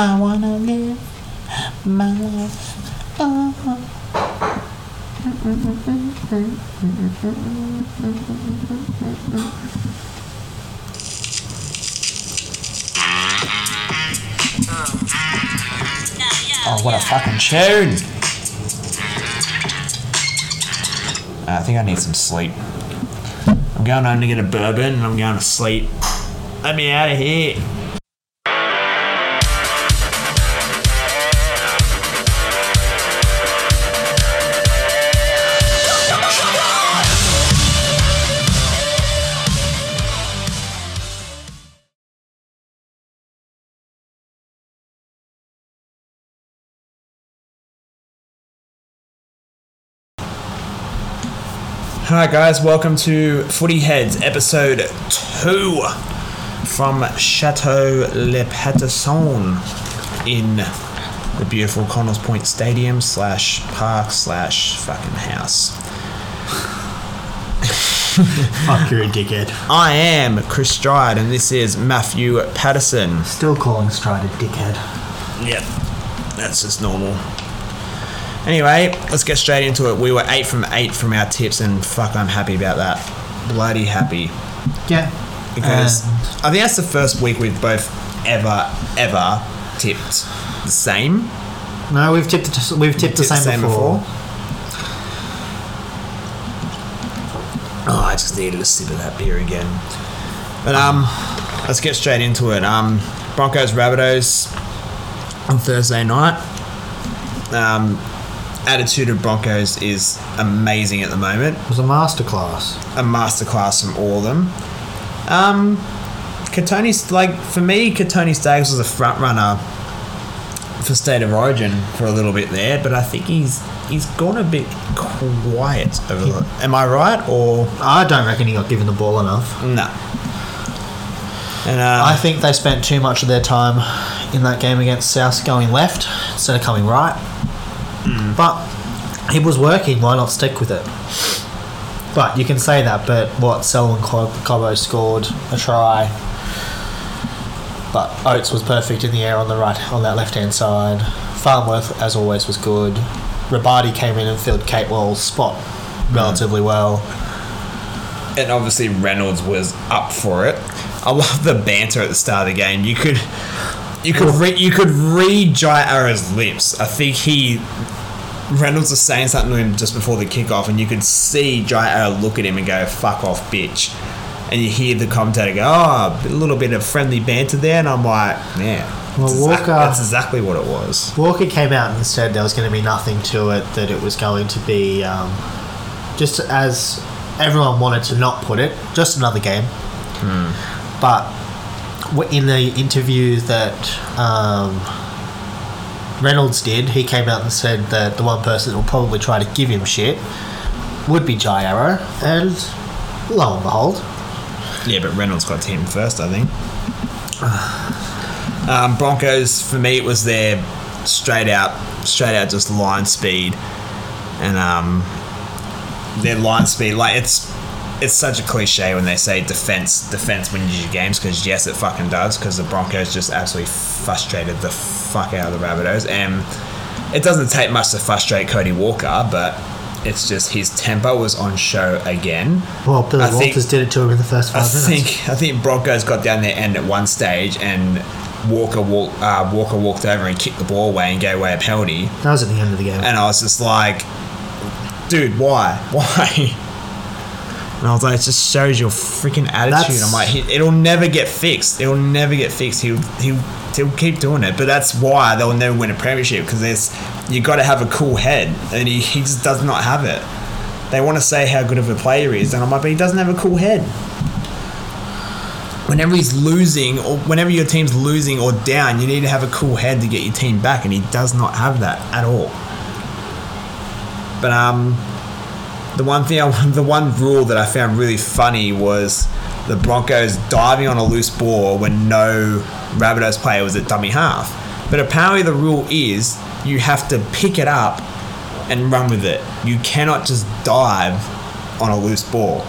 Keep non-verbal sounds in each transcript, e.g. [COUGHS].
I wanna live my life. Oh. Oh, what a fucking tune! Uh, I think I need some sleep. I'm going home to get a bourbon and I'm going to sleep. Let me out of here. Hi guys, welcome to Footy Heads episode 2 from Chateau Le Patisson in the beautiful Connells Point Stadium slash park slash fucking house. Fuck, you're a dickhead. I am Chris Stride and this is Matthew Patterson. Still calling Stride a dickhead. Yep, that's just normal. Anyway, let's get straight into it. We were 8 from 8 from our tips and fuck, I'm happy about that. Bloody happy. Yeah. because And- I think that's the first week we've both ever ever tipped the same. No, we've tipped the, we've tipped the Tipped same, before. Oh, I just needed a sip of that beer again. But um, let's get straight into it. Um, Broncos Rabbitohs on Thursday night. Um, attitude of Broncos is amazing at the moment. It was a masterclass. a masterclass from all of them. Um, Kotoni's like for me, Katoni Staggs was a front runner for State of Origin for a little bit there, but I think he's he's gone a bit quiet over. The, am I right or I don't reckon he got given the ball enough. no? And uh, I think they spent too much of their time in that game against South going left instead of coming right. But it was working. Why not stick with it? But you can say that. But what Selwyn Cob- Cobbo scored a try. But Oates was perfect in the air on the right on that left hand side. Farnworth, as always, was good. Rabadi came in and filled Kate Wall's spot relatively well. and obviously Reynolds was up for it. I love the banter at the start of the game. You could, you could, re- you could read Jai Arrow's lips. I think he, Reynolds was saying something to him just before the kickoff, and you could see Jai Arrow look at him and go, "Fuck off, bitch." And you hear the commentator go, "Oh, a little bit of friendly banter there," and I'm like, "Yeah, Well, that's, Walker- that's exactly what it was." Walker came out and said there was going to be nothing to it, that it was going to be um, just as everyone wanted to not put it, just another game. But in the interview that um, Reynolds did, he came out and said that the one person that will probably try to give him shit would be Jai Arrow, and lo and behold, Yeah, but Reynolds got to him first, I think. Um, Broncos for me it was their straight out, straight out just line speed, and um, their line speed like it's it's such a cliche when they say defense defense wins you games because yes it fucking does because the Broncos just absolutely frustrated the fuck out of the Rabbitohs and it doesn't take much to frustrate Cody Walker but it's just his temper was on show again. well, Billy I think- Walters did it to him in the first I five minutes. think I think Broncos got down their end at one stage and Walker walk, uh, Walker walked over and kicked the ball away and gave away a penalty, that was at the end of the game. and I was just like, "Dude, why? [LAUGHS] Why?" And I was like, "It just shows your freaking attitude." That's- I'm like, "It'll never get fixed. It'll never get fixed. He'll he'll he'll keep doing it." But that's why they'll never win a premiership because there's you got to have a cool head, and he, he just does not have it. They want to say how good of a player he is, and I'm like, but he doesn't have a cool head whenever he's losing or whenever your team's losing or down, you need to have a cool head to get your team back, and he does not have that at all. But um, the one thing, I, [LAUGHS] the one rule that I found really funny was the Broncos diving on a loose ball when no Rabbitohs player was at dummy half. But apparently the rule is you have to pick it up and run with it. You cannot just dive on a loose ball.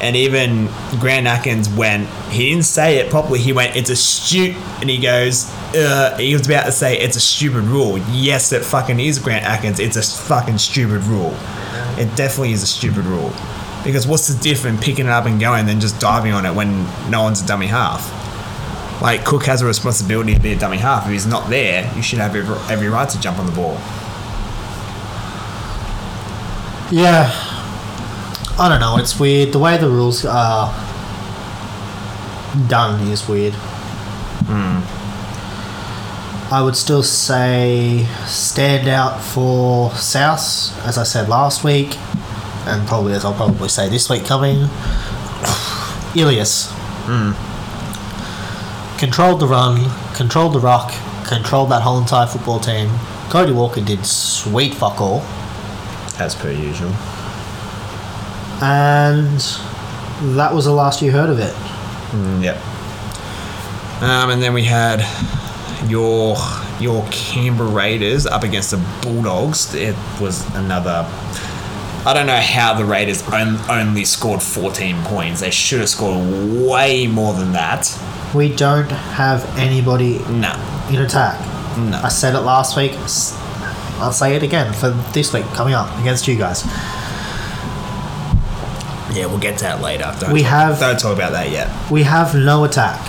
And even Grant Atkins went, he didn't say it properly. He went, it's a stu, and he goes, uh, he was about to say it's a stupid rule. Yes, it fucking is Grant Atkins. It's a fucking stupid rule. It definitely is a stupid rule. Because what's the difference picking it up and going than just diving on it when no one's a dummy half? Like Cook has a responsibility to be a dummy half. If he's not there, you should have every, every right to jump on the ball. Yeah. I don't know. It's weird. The way the rules are done is weird. Hmm. I would still say stand out for South, as I said last week, and probably as I'll probably say this week coming. [SIGHS] Ilias. Controlled the run, controlled the rock, controlled that whole entire football team. Cody Walker did sweet fuck all. As per usual. and that was the last you heard of it. Mm, yep. Um, and then we had your your Canberra Raiders up against the Bulldogs. It was another. I don't know how the Raiders on, only scored 14 points. They should have scored way more than that. We don't have anybody No, in attack. no. I said it last week. I'll say it again for this week coming up against you guys. Yeah, we'll get to that later. Don't We talk, have- Don't talk about that yet. We have no attack.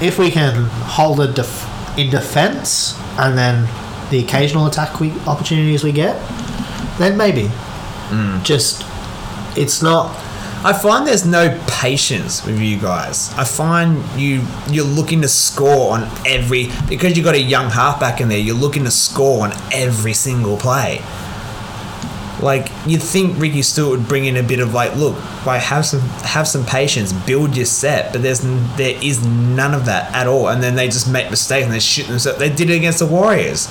If we can hold it def- in defense and then the occasional attack we, opportunities we get, then maybe. Mm. Just, it's not. I find there's no patience with you guys. I find you you're looking to score on every because you've got a young halfback in there. You're looking to score on every single play. Like you'd think Ricky Stuart would bring in a bit of like, look, like have some have some patience, build your set, but there's there is none of that at all. And then they just make mistakes and they shoot themselves. They did it against the Warriors.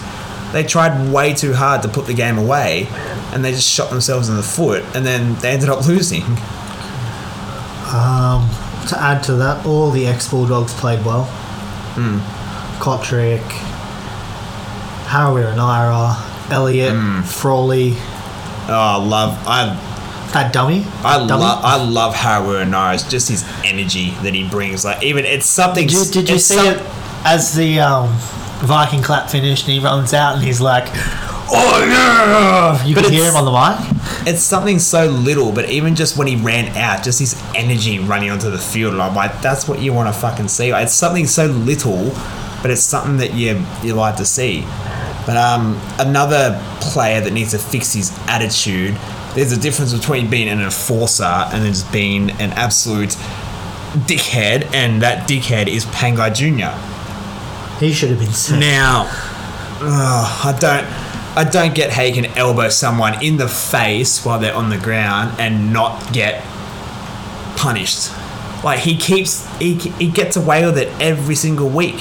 They tried way too hard to put the game away, and they just shot themselves in the foot, and then they ended up [LAUGHS] losing. Um, to add to that, all the ex Bulldogs played well. Hmm. Kotrick, Harawira Naera, Elliott, Hmm. Frawley, Oh, I love I that dummy. I dummy. love I love Harawira Norris, just his energy that he brings. Like even it's something. Did you, did you see some- it as the um, Viking clap finished and he runs out and he's like, "Oh yeah!" You But can hear him on the mic. It's something so little, but even just when he ran out, just his energy running onto the field, and I'm like, that's what you want to fucking see. Like, it's something so little, but it's something that you you like to see. But um, another player that needs to fix his attitude. There's a difference between being an enforcer and then just being an absolute dickhead, and that dickhead is Pangai Jr. He should have been sick. Now, ugh, I don't, I don't get how you can elbow someone in the face while they're on the ground and not get punished. Like he keeps, he, he gets away with it every single week,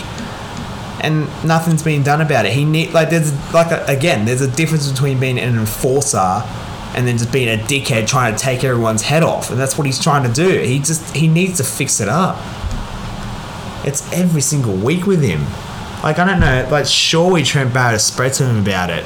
and nothing's being done about it. He need like there's like a, again, there's a difference between being an enforcer and then just being a dickhead trying to take everyone's head off, and that's what he's trying to do. He just he needs to fix it up. It's every single week with him. Like I don't know, like surely Trent Barrett spread to him about it.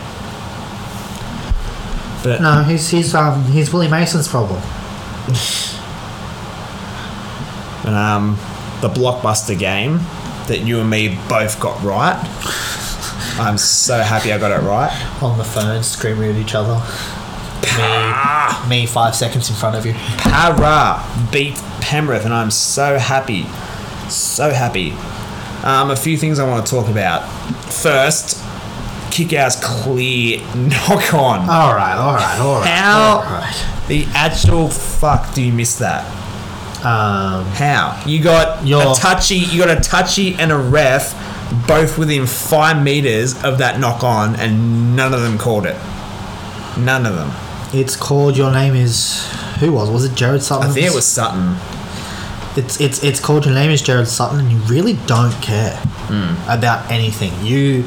But No, he's he's um he's Willie Mason's problem. [LAUGHS] but, um, the blockbuster game that you and me both got right. I'm so happy I got it right. On the phone, screaming at each other. Me, me, five seconds in front of you. Parra beat Penrith, and I'm so happy, so happy. Um, a few things I want to talk about. First, kick out's clear [LAUGHS] knock on. All right, all right, all right. How All right. the actual fuck do you miss that? Um, How you got Your- a touchy, you got a touchy and a ref, both within five meters of that knock on, and none of them called it. None of them. it's called. Your name is. Who was? Was it Gerard Sutton? I think it was Sutton. It's it's it's called. Your name is Gerard Sutton, and you really don't care hmm. about anything. You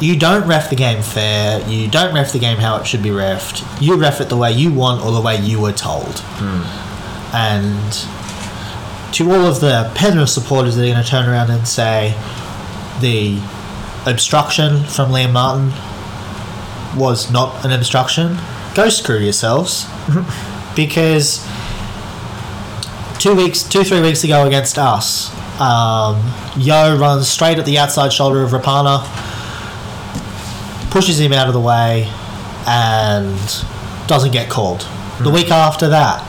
you don't ref the game fair. You don't ref the game how it should be refed. You ref it the way you want or the way you were told. Hmm. And to all of the Penrith supporters that are going to turn around and say the obstruction from Liam Martin was not an obstruction, go screw yourselves. [LAUGHS] because two weeks, two three weeks ago against us, um, Yeo runs straight at the outside shoulder of Rapana, pushes him out of the way, and doesn't get called. The week after that,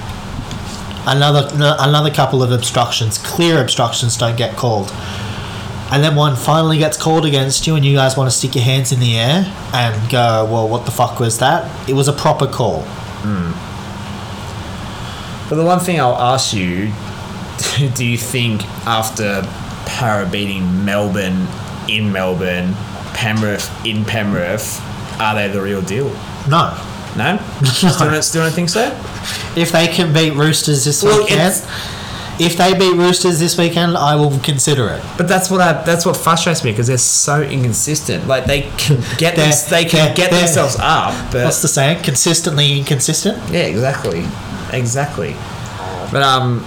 another another couple of obstructions, clear obstructions, don't get called. And then one finally gets called against you, and you guys want to stick your hands in the air and go, "Well, what the fuck was that?" It was a proper call. Hmm. But the one thing I'll ask you, [LAUGHS] do you think after Parra beating Melbourne in Melbourne, Penrith in Penrith, are they the real deal? No, No? [LAUGHS] still, don't, still don't think so? if they can beat Roosters this Well, weekend, if they beat Roosters this weekend, I will consider it. But that's what I, that's what frustrates me because they're so inconsistent. Like they can get this, they can get themselves up, but What's the saying? Consistently inconsistent. Yeah, exactly, exactly. But um,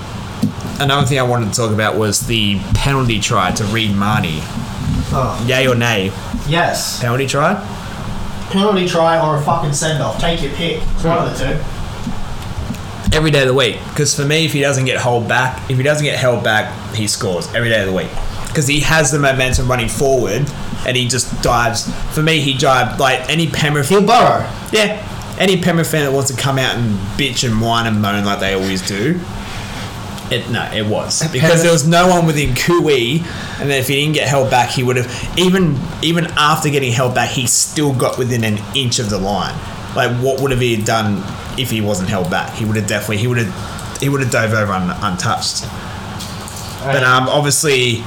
another thing I wanted to talk about was the penalty try to Reed Mahoney. Oh. Yay or nay? Yes. Penalty try? Penalty try or a fucking send off. Take your pick. It's one of the two. Every day of the week. Because for me, if he doesn't get held back, if he doesn't get held back, he scores every day of the week. Because he has the momentum running forward, and he just dives. For me, he dived like any Penrith. He'll burrow. Yeah, any Penrith fan that wants to come out and bitch and whine and moan like they always do. It, no, it was because there was no one within Kui, and then if he didn't get held back, he would have even even after getting held back, he still got within an inch of the line. Like, what would have he done if he wasn't held back? He would have definitely he would have he would have dove over un, untouched. But um, obviously,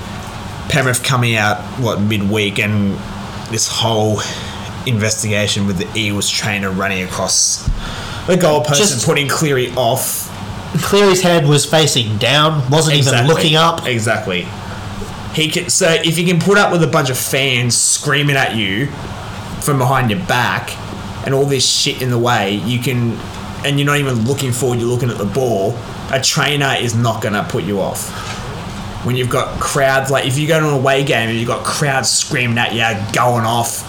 Penrith coming out what midweek and this whole investigation with the Eagles trainer running across the goalpost Just- and putting Cleary off. Cleary's head was facing down, wasn't even looking up. Exactly. He can, so if you can put up with a bunch of fans screaming at you from behind your back and all this shit in the way, you can, and you're not even looking forward. You're looking at the ball. A trainer is not going to put you off. When you've got crowds like if you go to an away game and you've got crowds screaming at you, going off,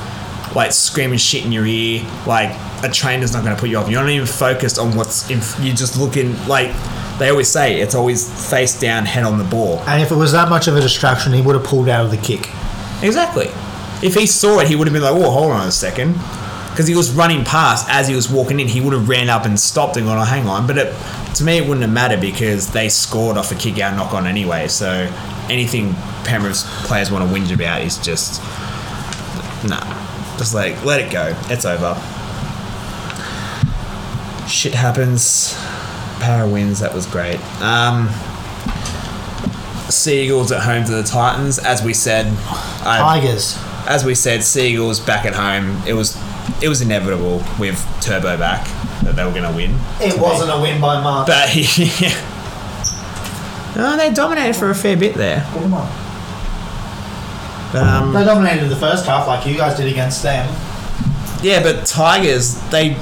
like screaming shit in your ear, like a trainer's not going to put you off. You're not even focused on what's in. You're just looking like they always say. It's always face down, head on the ball. And if it was that much of a distraction, he would have pulled out of the kick. Exactly. If he saw it, he would have been like, "Oh, hold on a second. because he was running past as he was walking in. He would have ran up and stopped and gone, "Oh, hang on." But it, to me, it wouldn't have mattered because they scored off a kick out knock on anyway. So anything Penrith's players want to whinge about is just nah. Just like let it go. It's over. Shit happens. Power wins. That was great. Um, Seagulls at home to the Titans. As we said, I, Tigers. as we said, Seagulls back at home. It was it was inevitable with Turbo back that they were going to win. It wasn't a win by much. But [LAUGHS] yeah. Oh, they dominated for a fair bit there. But um, They dominated the first half like you guys did against them. yeah, but Tigers, they.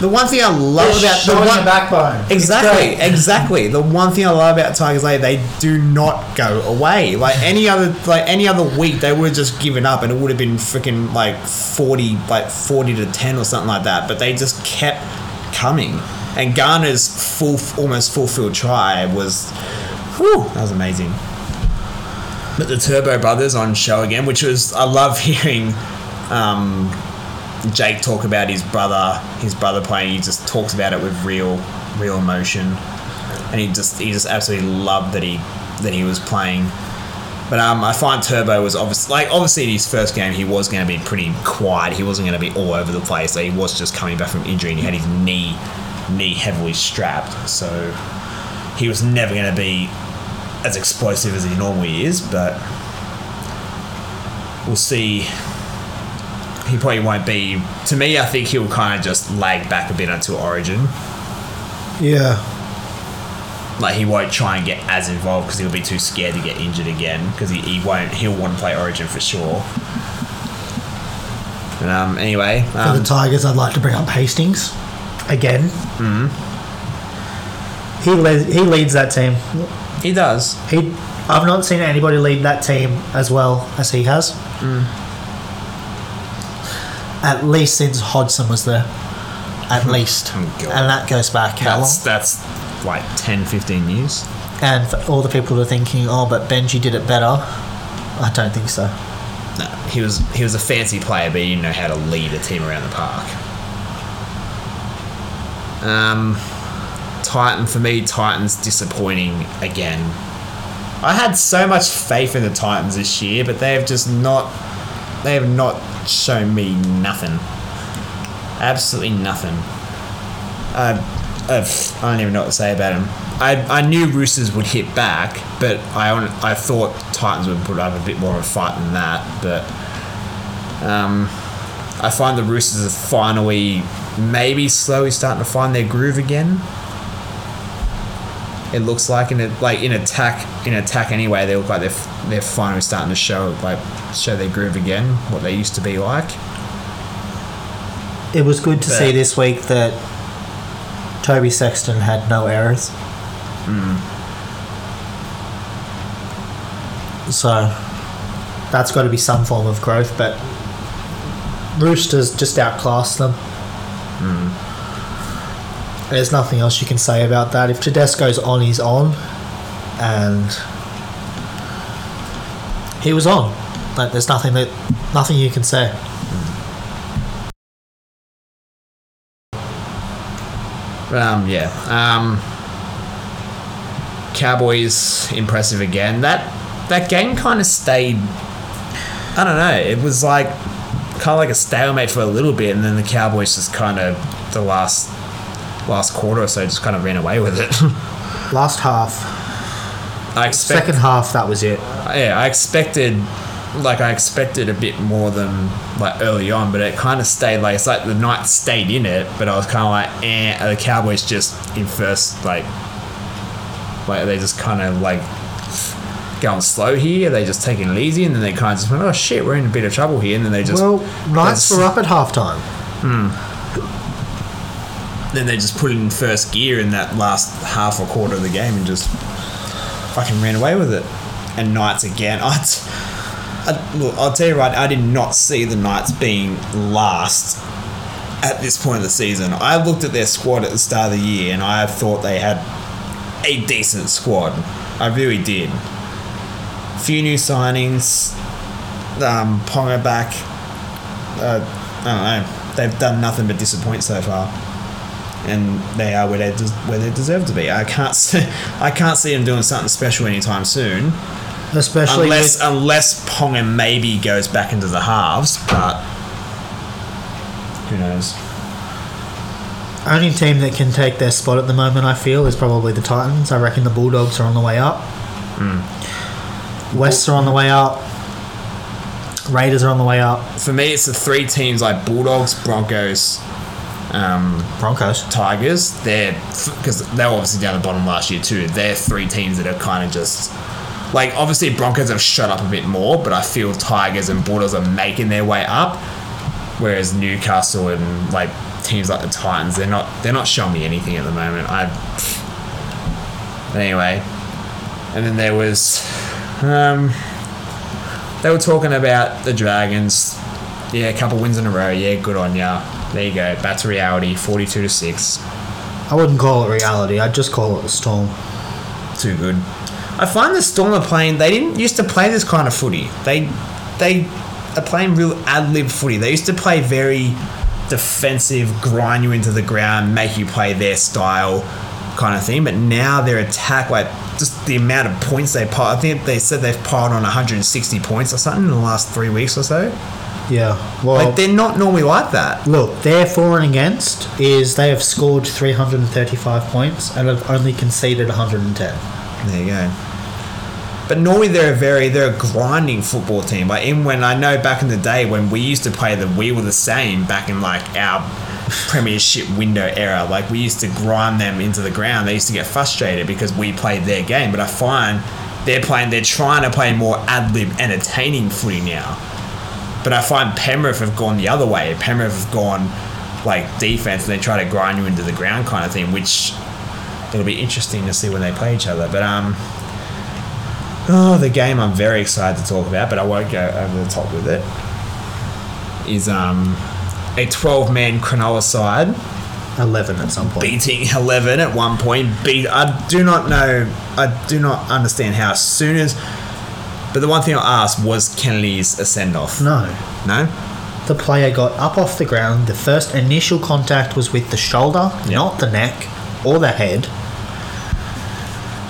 The one thing I love They're about the one, the backbone. Exactly, exactly. The one thing I love about Tigers Lane, they do not go away. Like any other, like any other week, they would have just given up, and it would have been freaking like forty, like forty to ten or something like that. But they just kept coming, and Garner's full, almost full field try was, whew, that was amazing. But the Turbo Brothers on show again, which was I love [LAUGHS] hearing. Um, Jake talk about his brother, his brother playing. He just talks about it with real, real emotion, and he just he just absolutely loved that he that he was playing. But um, I find Turbo was obviously like obviously in his first game he was going to be pretty quiet. He wasn't going to be all over the place. Like, he was just coming back from injury and he had his knee knee heavily strapped, so he was never going to be as explosive as he normally is. But we'll see he probably won't be. To me, I think he'll kind of just lag back a bit until Origin. Yeah. Like he won't try and get as involved because he'll be too scared to get injured again. Because he, he won't. He'll want to play Origin for sure. But um, anyway, For um, the Tigers, I'd like to bring up Hastings again. Mm-hmm. He leads, he leads that team. He does. He, I've not seen anybody lead that team as well as he has. At least since Hodgson was there. At least. Oh, and that goes back how long? That's that's like 10, 15 years. And for all the people who are thinking, oh, but Benji did it better, I don't think so. No, he was he was a fancy player, but he didn't know how to lead a team around the park. Um, Titan for me, Titans disappointing again. I had so much faith in the Titans this year, but they have just not they have not shown me nothing. Absolutely nothing. I've, I don't even know what to say about them. I, I knew Roosters would hit back, but I I thought Titans would put up a bit more of a fight than that. But um, I find the Roosters are finally, maybe slowly starting to find their groove again. It looks like in a, like in attack in attack anyway, they look like they're f- they're finally starting to show like show their groove again, what they used to be like. It was good to But- see this week that Toby Sexton had no errors. Hmm. So that's got to be some form of growth, but Roosters just outclassed them. Hmm. There's nothing else you can say about that. If Tedesco's on, he's on, and he was on. Like there's nothing that nothing you can say. Um, yeah. Um, Cowboys impressive again. That that game kind of stayed. I don't know. It was like kind of like a stalemate for a little bit, and then the Cowboys just kind of the last last quarter or so just kind of ran away with it. [LAUGHS] Last half, I expect, second half, that was it. yeah, I expected like I expected a bit more than like early on, but it kind of stayed like it's like the night stayed in it, but I was kind of like, eh, are the Cowboys just in first like like are they just kind of like going slow here? Are they just taking it easy, and then they kind of just went, oh shit, we're in a bit of trouble here, and then they just well, Knights were up at halftime. Then they just put it in first gear in that last half or quarter of the game and just fucking ran away with it. And Knights again. [LAUGHS] I, I, look, I'll tell you right, I did not see the Knights being last at this point of the season. I looked at their squad at the start of the year and I thought they had a decent squad. I really did. Few new signings. Um, Ponga back. Uh, I don't know. They've done nothing but disappoint so far and they are where they des- where they deserve to be. I can't [LAUGHS] see, I can't see them doing something special anytime soon, Especially unless with, unless Ponga maybe goes back into the halves, but who knows? only team that can take their spot at the moment, I feel, is probably the Titans. I reckon the Bulldogs are on the way up. Hmm. Wests are on the way up. Raiders are on the way up. For me, it's the three teams like Bulldogs, Broncos, um, Broncos. Tigers. They're because they were obviously down the bottom last year too. They're three teams that are kind of just like obviously Broncos have shut up a bit more, but I feel Tigers and Bulldogs are making their way up, whereas Newcastle and like teams like the Titans, they're not they're not showing me anything at the moment. I anyway, and then there was um, they were talking about the Dragons. Yeah, a couple wins in a row. Yeah, good on ya. There you go. Back to reality. Forty-two to six. I wouldn't call it reality. I'd just call it the Storm. Too good. I find the Storm are playing. They didn't used to play this kind of footy. They they are playing real ad lib footy. They used to play very defensive, grind you into the ground, make you play their style kind of thing. But now their attack, like just the amount of points they piled. I think they said they've piled on 160 points or something in the last three weeks or so. Yeah. Well, Like they're not normally like that. look, their for and against is they have scored 335 points and have only conceded 110. There you go. But normally they're a very they're a grinding football team. Like in when I know back in the day when we used to play them, we were the same back in like our premiership window era. Like we used to grind them into the ground. They used to get frustrated because we played their game. But I find they're playing they're trying to play more ad lib entertaining footy now. But I find Penrith have gone the other way. Penrith have gone like defense and they try to grind you into the ground kind of thing, which it'll be interesting to see when they play each other. But um, oh, the game I'm very excited to talk about, but I won't go over the top with it. Is um, a 12 man Cronulla side 11 at some point. beating [LAUGHS] 11 at one point. Beat. I do not know. I do not understand how. As soon as. But the one thing I asked was Kennedy's a send off. No. No. The player got up off the ground. The first initial contact was with the shoulder, Yeah. not the neck or the head.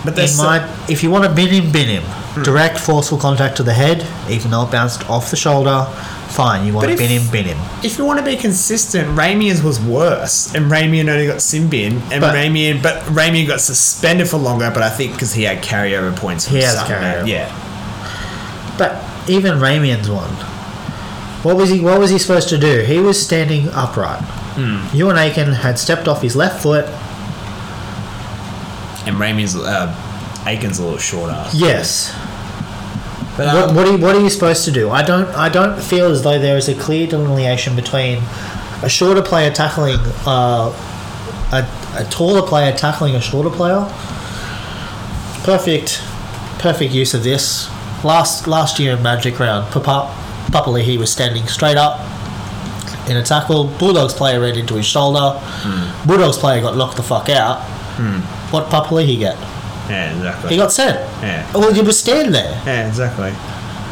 But In my, if you want to bin him, bin him. Hmm. Direct forceful contact to the head, even though it bounced off the shoulder, fine. You want But to if- bin him, bin him. if you want to be consistent, Ramien was worse, and Ramien only got sin bin, and But- Ramien, but Ramien got suspended for longer. But I think because he had carryover points. He has carryover. Yeah. Even Ramien's one. What was he? What was he supposed to do? He was standing upright. Hmm. Euan Aitken had stepped off his left foot. And Ramien's uh, Aitken's a little shorter. Yes. But What, um, what, are you, what are you supposed to do? I don't. I don't feel as though there is a clear delineation between a shorter player tackling uh, a, a taller player tackling a shorter player. Perfect, perfect use of this. Last last year in Magic Round, Papa Papalii he was standing straight up in a tackle. Bulldogs player ran into his shoulder. Hmm. Bulldogs player got knocked the fuck out. Hmm. What Papalii he get? yeah, exactly. He got sent. Yeah. Well, he was standing there. yeah, exactly.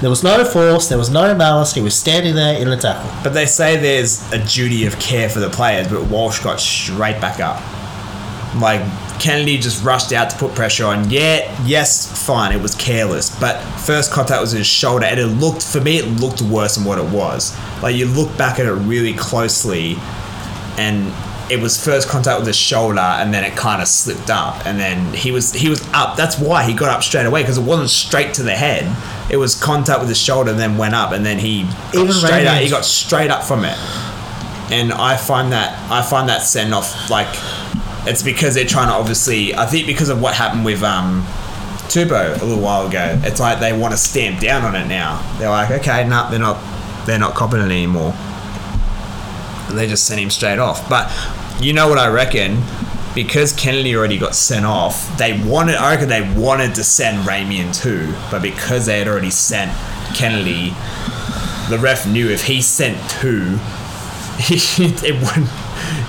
There was no force, there was no malice, he was standing there in a tackle. But they say there's a duty of care for the players, but Walsh got straight back up. Like Kennedy just rushed out to put pressure on. Yeah, yes, fine, it was careless, but first contact was his shoulder, and it looked for me it looked worse than what it was. Like you look back at it really closely, and it was first contact with his shoulder, and then it kind of slipped up, and then he was he was up. That's why he got up straight away because it wasn't straight to the head. It was contact with his shoulder, and then went up, and then he got Even straight up. He got straight up from it and I find that I find that send off like it's because they're trying to obviously I think because of what happened with um Turbo a little while ago it's like they want to stamp down on it now. They're like okay no they're not they're not it anymore. And they just sent him straight off. But you know what I reckon? Because Kennedy already got sent off they wanted I reckon they wanted to send Ramien too but because they had already sent Kennedy the ref knew if he sent two [LAUGHS] it wouldn't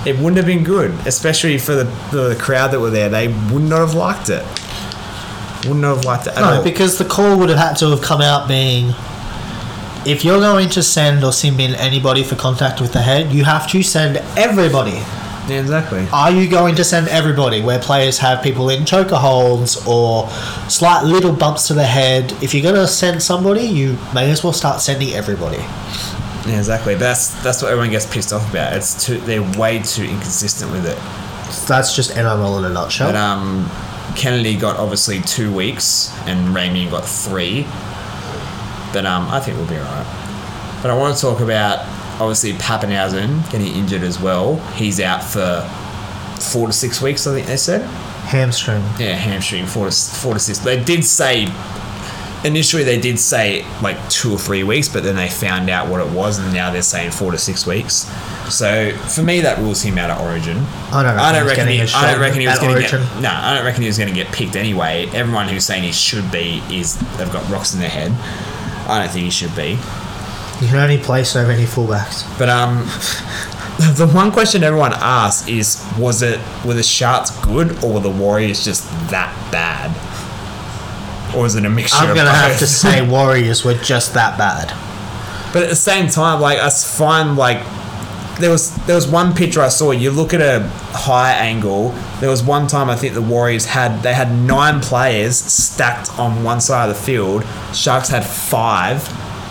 it wouldn't have been good, especially for the, the crowd that were there. They would not have liked it. Wouldn't have liked it at No, all. because the call would have had to have come out being if you're going to send or sim in anybody for contact with the head, you have to send everybody. yeah, exactly. Are you going to send everybody where players have people in choker holds or slight little bumps to the head? If you're going to send somebody, you may as well start sending everybody. Yeah, exactly. That's that's what everyone gets pissed off about. It's too they're way too inconsistent with it. So that's just NRL in a nutshell. But um, Kennedy got obviously two weeks, and Ramien got three. But um, I think we'll be alright. But I want to talk about obviously Papenhuyzen getting injured as well. He's out for four to six weeks. I think they said. Hamstring. Yeah, hamstring four to four to six. They did say initially they did say like two or three weeks, but then they found out what it was, and now they're saying four to six weeks. So for me, that rules him out of Origin. I don't reckon I don't reckon. He, I don't reckon he was going to get. No, I don't reckon he was going to get picked anyway. Everyone who's saying he should be is they've got rocks in their head. I don't think he should be. You can only play so many fullbacks. But um, [LAUGHS] the one question everyone asks is, was it were the Sharks good or were the Warriors just that bad? Or is it a mixture? I'm going to have to say [LAUGHS] Warriors were just that bad. But at the same time, like I find like there was there was one picture I saw. You look at a high angle. There was one time I think the Warriors had they had nine players stacked on one side of the field. Sharks had five,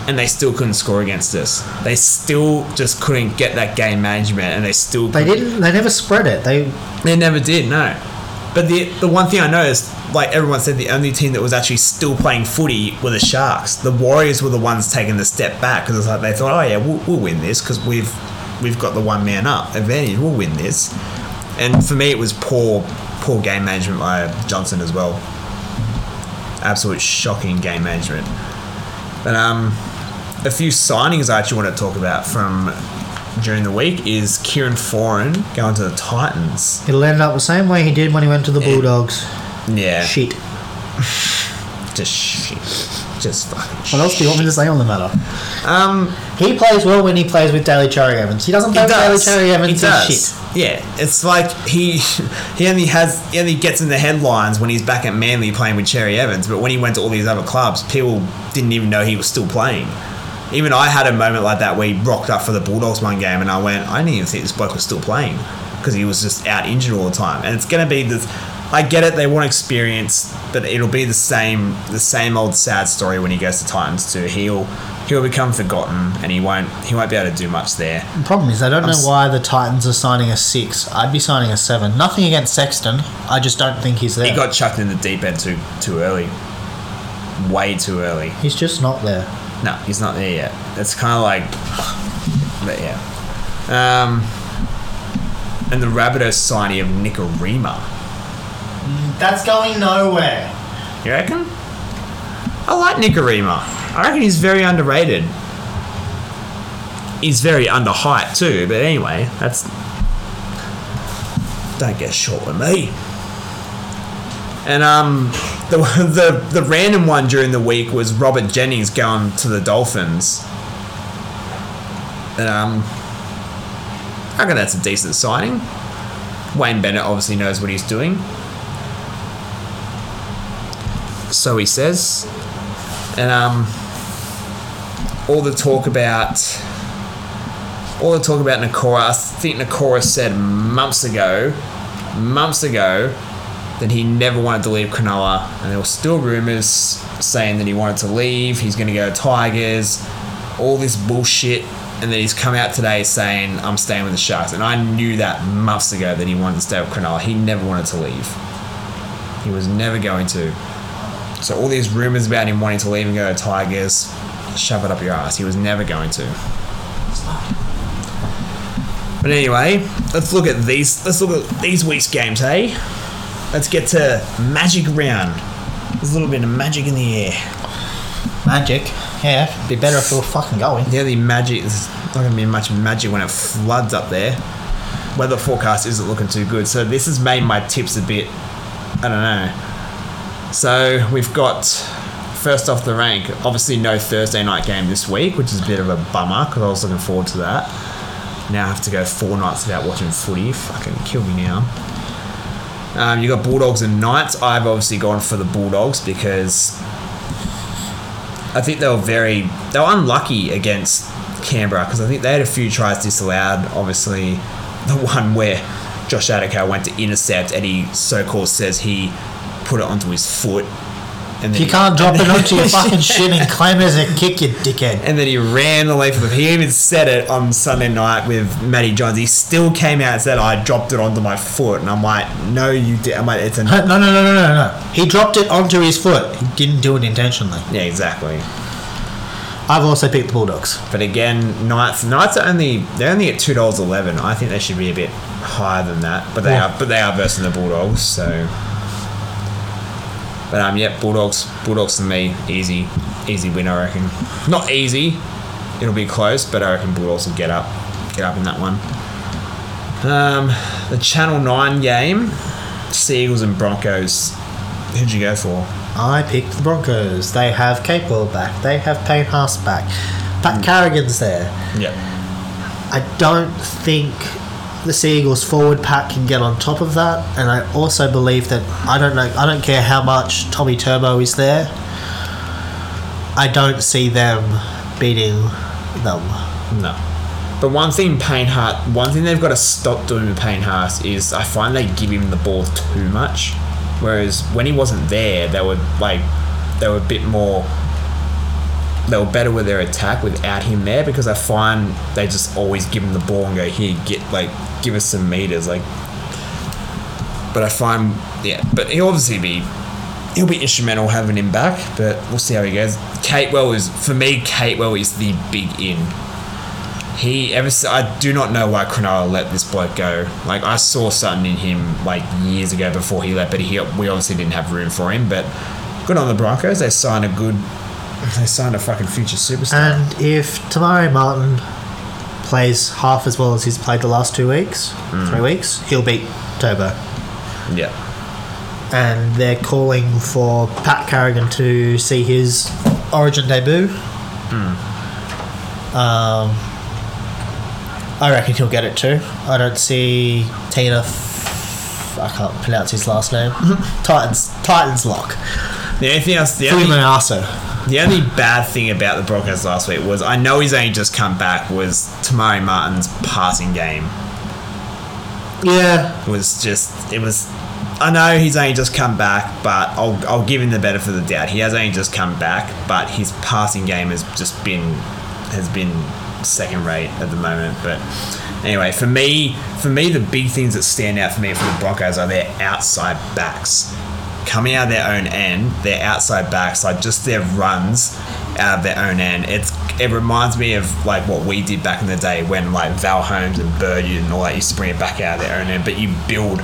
and they still couldn't score against us. They still just couldn't get that game management, and they still They couldn't- didn't. They never spread it. They They never did, no. But the the one thing I noticed, like everyone said, the only team that was actually still playing footy were the Sharks. The Warriors were the ones taking the step back because it's like they thought, oh yeah, we'll, we'll win this because we've we've got the one man up advantage. We'll win this. And for me, it was poor poor game management by Johnson as well. Absolute shocking game management. But um, a few signings I actually want to talk about from during the week is Kieran Foran going to the Titans. it'll end up the same way he did when he went to the Bulldogs. Yeah, Shit. just shit. just fucking. What else do you want me to say on the matter? Um, He plays well when he plays with Daly Cherry Evans. He doesn't play he with Daly. Cherry Evans. He does. shit. Yeah, it's like he [LAUGHS] he only has he only gets in the headlines when he's back at Manly playing with Cherry Evans, but when he went to all these other clubs, people didn't even know he was still playing. Even I had a moment like that where he rocked up for the Bulldogs one game, and I went, I didn't even think this bloke was still playing because he was just out injured all the time. And it's going to be this. I get it; they want experience, but it'll be the same the same old sad story when he goes to Titans too. He'll he'll become forgotten, and he won't he won't be able to do much there. The problem is, I don't know s- why the Titans are signing a six. I'd be signing a seven. Nothing against Sexton. I just don't think he's there. He got chucked in the deep end too too early. Way too early. he's just not there. No, he's not there yet. It's kind of like, but yeah. Um, and the Rabbitohs signing of Nikorima. That's going nowhere. You reckon? I like Nikorima. I reckon he's very underrated. He's very under height too, but anyway, that's. Don't get short with me. And um, the, [LAUGHS] the the random one during the week was Robert Jennings going to the Dolphins. And um, I reckon that's a decent signing. Wayne Bennett obviously knows what he's doing. So he says. And um, all the talk about all the talk about Nikora, I think Nikora said months ago, months ago, that he never wanted to leave Cronulla, and there were still rumours saying that he wanted to leave. He's going to go to Tigers, all this bullshit, and then he's come out today saying I'm staying with the Sharks. And I knew that months ago that he wanted to stay with Cronulla. He never wanted to leave. He was never going to. So all these rumours about him wanting to leave and go to Tigers, shove it up your ass. He was never going to. But anyway, let's look at these. Let's look at these week's games, hey. Let's get to Magic Round. There's a little bit of magic in the air. Magic. Yeah, it'd be better if we were fucking going. Yeah, the magic. There's not going to be much magic when it floods up there. Weather forecast isn't looking too good, so this has made my tips a bit. I don't know. So we've got first off the rank. Obviously, no Thursday night game this week, which is a bit of a bummer because I was looking forward to that. Now I have to go four nights without watching footy. Fucking kill me now. Um, you got Bulldogs and Knights. I've obviously gone for the Bulldogs because I think they were very they were unlucky against Canberra because I think they had a few tries disallowed. Obviously, the [LAUGHS] one where Josh Addo-Carr went to intercept and he so-called says he put it onto his foot. And then You he- can't drop it onto your [LAUGHS] fucking shit and claim it as a kick, you dickhead. And then he ran away from them. He even said it on Sunday night with Matty Johns. He still came out and said, "I dropped it onto my foot," and I'm like, "No, you did." I'm like, "It's a No, no, no, no, no, no. He dropped it onto his foot. He didn't do it intentionally. yeah, exactly." I've also picked the Bulldogs. But again, Knights Knights are only they're only at two dollars eleven. I think they should be a bit higher than that. But they Yeah. are but they are versus the Bulldogs, so But um yeah, Bulldogs Bulldogs to me, easy easy win I reckon. Not easy. It'll be close, but I reckon Bulldogs will get up get up in that one. Um the Channel Nine game, Seagulls and Broncos. Who'd you go for? I picked the Broncos. They have Capewell back. They have Payne Haas back. Pat Carrigan's there. Yeah. I don't think the Seagulls forward pack can get on top of that, and I also believe that I don't know. I don't care how much Tommy Turbo is there. I don't see them beating them. No. But one thing Payne Hart, one thing they've got to stop doing with Payne Haas is I find they give him the ball too much. Whereas when he wasn't there, they were like, they were a bit more, they were better with their attack without him there because I find they just always give him the ball and go, here, get, like, give us some meters. Like, but I find, yeah, but he'll obviously be, he'll be instrumental having him back, but we'll see how he goes. Capewell is, for me, Capewell is the big in he ever I do not know why Cronulla let this bloke go. Like I saw something in him like years ago before he left, but he we obviously didn't have room for him. But good on the Broncos. They signed a good. They signed a fucking future superstar. And if Te Maire Martin plays half as well as he's played the last two weeks, three weeks, he'll beat Turbo. yeah, And they're calling for Pat Carrigan to see his Origin debut. Um, I reckon he'll get it too. I don't see Tino. F- I can't pronounce his last name. [LAUGHS] Titans. Titans lock. The only thing else, the only, Fuiminaso. The only bad thing about the Broncos last week was I know he's only just come back was Te Maire Martin's passing game Yeah. was just it was. I know he's only just come back, but I'll I'll give him the benefit of the doubt. He has only just come back, but his passing game has just been has been second rate at the moment. But anyway, for me, for me, the big things that stand out for me for the Broncos are their outside backs coming out of their own end. Their outside backs, like just their runs out of their own end. It's it reminds me of like what we did back in the day when like Val Holmes and Bird and all that used to bring it back out of their own end. But you build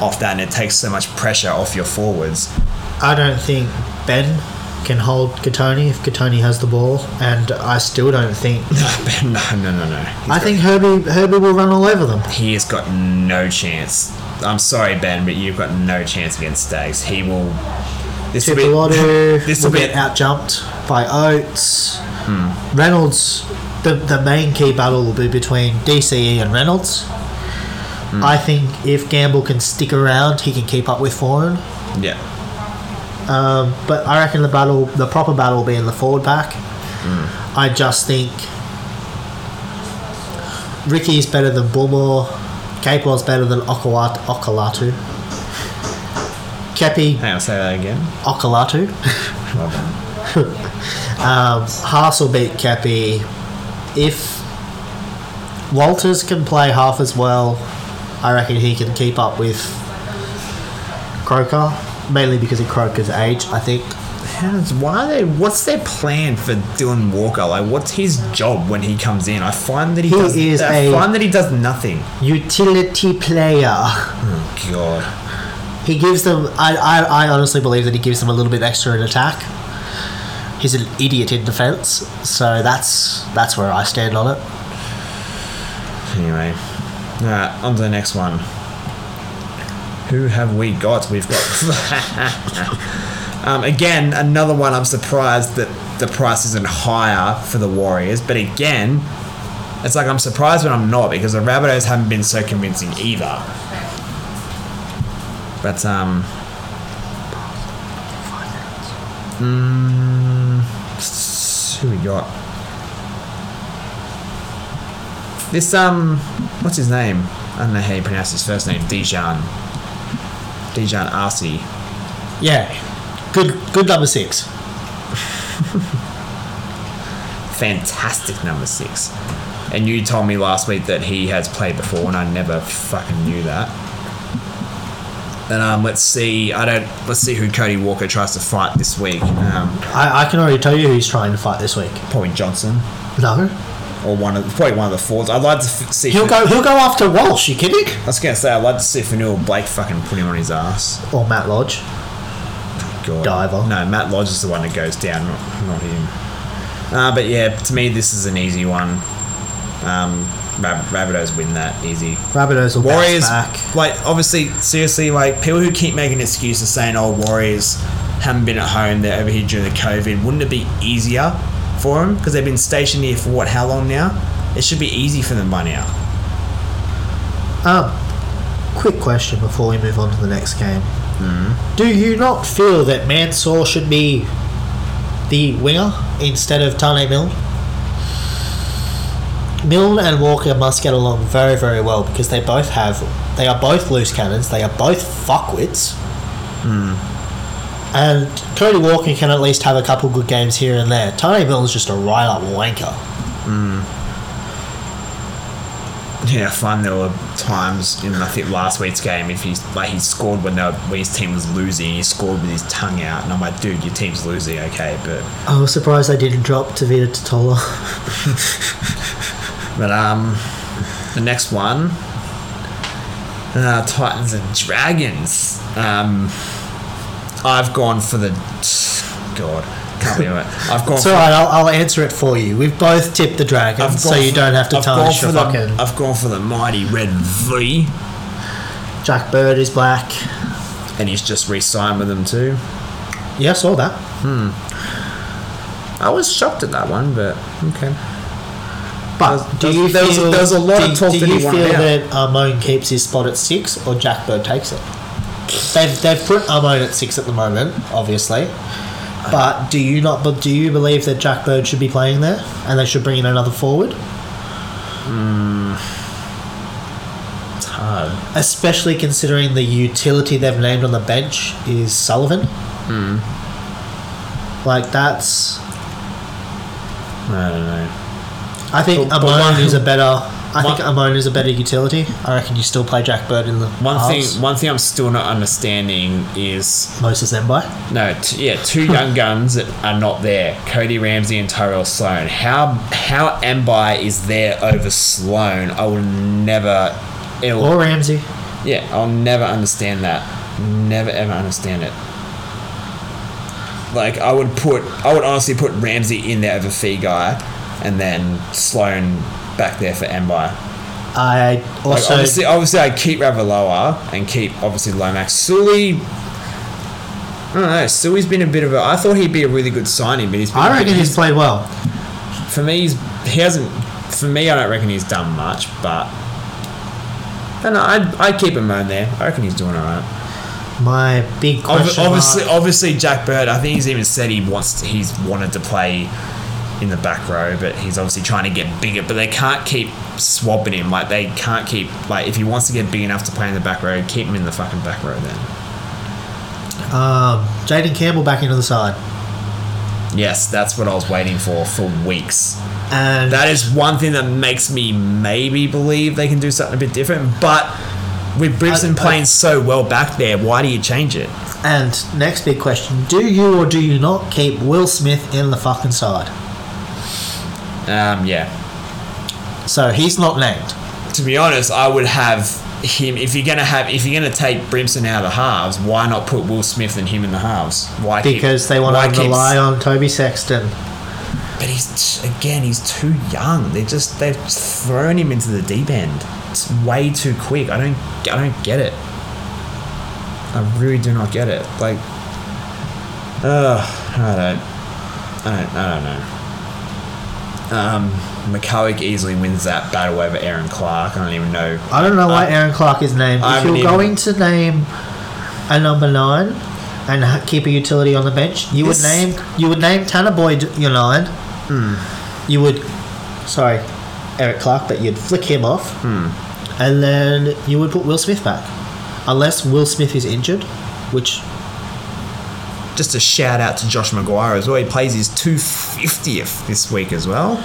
off that, and it takes so much pressure off your forwards. I don't think Ben can hold Kotoni if Kotoni has the ball, and I still don't think. [LAUGHS] no, no, no, no. He's I got- think Herbie Herbie will run all over them. he has got no chance. I'm sorry, Ben, but you've got no chance against Staggs. He will. This will be. [LAUGHS] This will will be. get out jumped by Oates. Hmm. Reynolds, the, the main key battle will be between DCE and Reynolds. Hmm. I think if Gamble can stick around, he can keep up with Foran. Yeah. Um, but I reckon the battle, the proper battle, will be in the forward pack. I just think Ricky is better than Bullemor. Capewell's better than Olakau'atu. Kepi, Hang on, say that again. Olakau'atu. Well. [LAUGHS] Um, Haas will beat Kepi. If Walters can play half as well, I reckon he can keep up with Croker. Mainly because of Croker's age, I think. How does, why are they? What's their plan for Dylan Walker? Like, what's his job when he comes in? I find that he, He does. is I a- find that he does nothing. Utility player. Oh God. He gives them. I, I, I honestly believe that he gives them a little bit extra in attack. He's an idiot in defence, so that's that's where I stand on it. Anyway, alright, on to the next one. Who have we got? We've got. [LAUGHS] um, again, another one I'm surprised that the price isn't higher for the Warriors, but again, it's like I'm surprised when I'm not because the Rabbitohs haven't been so convincing either. But, um. Mm, who we got? This um, what's his name? I don't know how you pronounce his first name. Dijon. Dijon Arce. Yeah, good good number six. Fantastic number six. And you told me last week that he has played before, and I never fucking knew that. And um, let's see. I don't. Let's see who Cody Walker tries to fight this week. Um, I, I can already tell you who he's trying to fight this week. probably Johnson No, or one of probably one of the forwards. I'd like to f- see. he'll go he'll go after Walsh. You kidding? I was gonna say I'd like to see Fonua-Blake fucking put him on his ass. Or Matt Lodge. God. Diver. No, Matt Lodge is the one that goes down, not, not him. Uh, but yeah, to me, this is an easy one. Um, Rab- Rabbitohs win that easy. Rabbitohs will Warriors, back. like obviously, seriously, like people who keep making excuses saying, "Oh, Warriors haven't been at home; they're over here during the COVID." Wouldn't it be easier for them because they've been stationed here for what? How long now? It should be easy for them by now. Um, quick question before we move on to the next game. Do you not feel that Mansour should be the winger instead of Taane Milne? Milne and Walker must get along very, very well because they both have, they are both loose cannons. They are both fuckwits. And Cody Walker can at least have a couple good games here and there. Taane Milne's just a right up wanker. Yeah, I find there were times in I think last week's game if he's like he scored when, they were, when his team was losing, he scored with his tongue out, and I'm like, dude, your team's losing, okay, but I was surprised they didn't drop Tevita Tatola. [LAUGHS] but um, the next one, uh, Titans and Dragons. Um, I've gone for the God, can't it. I've gone. It's for, alright, I'll, I'll answer it for you. We've both tipped the dragon, so you for- don't have to I've tarnish your the, fucking. I've gone for the mighty red V, Jack Bird is black. and he's just re-signed with them too. Yeah, I saw that. Hmm. I was shocked at that one, but okay. But There's- do you there's- there's- feel there's a lot of do, talk do that you feel out. that uh, Amone keeps his spot at six or Jack Bird takes it? They've they've put Amone at six at the moment, obviously. But do you not? But do you believe that Jack Bird should be playing there, and they should bring in another forward, It's hard. especially considering the utility they've named on the bench is Sullivan? Hmm. Like that's, I don't know. I think But- but one- is a better. I think one- Amone is a better utility. I reckon you still play Jack Bird in the One halves. thing, one thing I'm still not understanding is Moses Zembai. no, t- yeah, two [LAUGHS] young guns that are not there. Cody Ramsey and Tyrell Sloan. How how Embi is there over Sloan? I will never. It'll, Or Ramsey. yeah, I'll never understand that. Never ever understand it. Like I would put, I would honestly put Ramsey in there over Fee guy, and then Sloan back there for Mbai. I Like, also obviously, obviously, I'd keep Ravalawa and keep obviously Lomax. Sully, I don't know. Sully's been a bit of a. I thought he'd be a really good signing, but he's. Been I reckon he's played well. For me, he's, he hasn't. For me, I don't reckon he's done much, but. I don't know. I'd, I'd keep him on there. I reckon he's doing alright. My big Ob- question. obviously, mark- obviously, Jack Bird. I think he's even said he wants. To, he's wanted to play in the back row, but he's obviously trying to get bigger. But they can't keep swapping him. Like they can't keep like if he wants to get big enough to play in the back row, keep him in the fucking back row then. um, Jayden Campbell back into the side, Yes, that's what I was waiting for for weeks. and That is one thing that makes me maybe believe they can do something a bit different. But with Brimson I- I- playing so well back there, why do you change it? and next big question: Do you or do you not keep Will Smith in the fucking side? Um, yeah. So he's not named. to be honest, I would have him if you're gonna have if you're gonna take Brimson out of the halves. Why not put Will Smith and him in the halves? Why? keep- Because they want to keep- rely on Toby Sexton. But he's again, he's too young. They just they've thrown him into the deep end. It's way too quick. I don't I don't get it. I really do not get it. Like, uh, I don't, I don't, I don't know. Um, McCullough easily wins that battle over Erin Clark. I don't even know. I don't know why Uh, Erin Clark is named. If you're even- going to name a number nine and keep a utility on the bench, you would name you would name Tanner Boyd your nine. Hmm. You would, sorry, Eric Clark, but you'd flick him off, Hmm. and then you would put Will Smith back, unless Will Smith is injured, which just a shout out to Josh McGuire as well. He plays his 250th this week as well.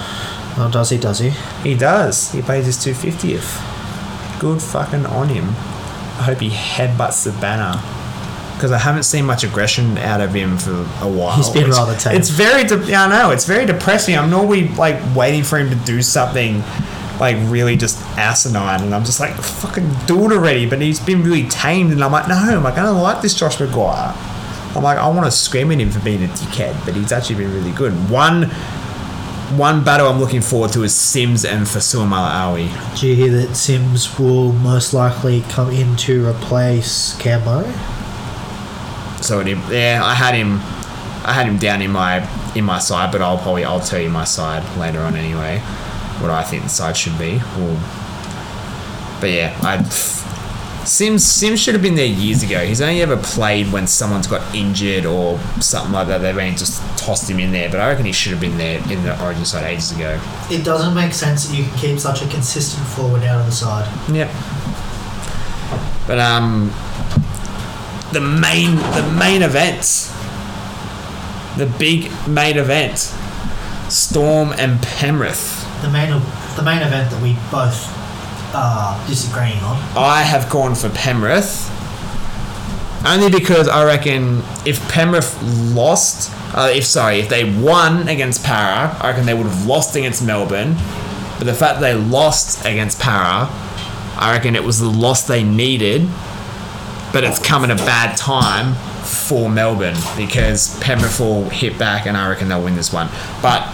oh, does he? Does he? He does. He plays his 250th. Good fucking on him. I hope he headbutts the banner. Because I haven't seen much aggression out of him for a while. He's been It's- rather tame. It's very, de- yeah, I know. It's very depressing. I'm normally like waiting for him to do something like really just asinine, and I'm just like, fucking do it already. But he's been really tamed, and I'm like, no, I'm like, I gonna like this Josh McGuire? I'm like, I want to scream at him for being a dickhead, but he's actually been really good. One one battle I'm looking forward to is Sims and Fa'asuamaleaui. Do you hear that Sims will most likely come in to replace Cambo? So it, yeah, I had him, I had him down in my in my side, but I'll probably I'll tell you my side later on anyway, what I think the side should be. Well, but yeah, I Sims Sims should have been there years ago. He's only ever played when someone's got injured or something like that. They've only just tossed him in there, but I reckon he should have been there in the Origin side ages ago. It doesn't make sense that you can keep such a consistent forward out of the side. Yep. But um, the main the main event, the big main event, Storm and Penrith. The main the main event that we both disagreeing on. I have gone for Penrith. Only because I reckon if Penrith lost, uh, if sorry, if they won against Parra, I reckon they would have lost against Melbourne. But the fact they lost against Parra, I reckon it was the loss they needed. But it's come at a bad time for Melbourne because Penrith will hit back, and I reckon they'll win this one. But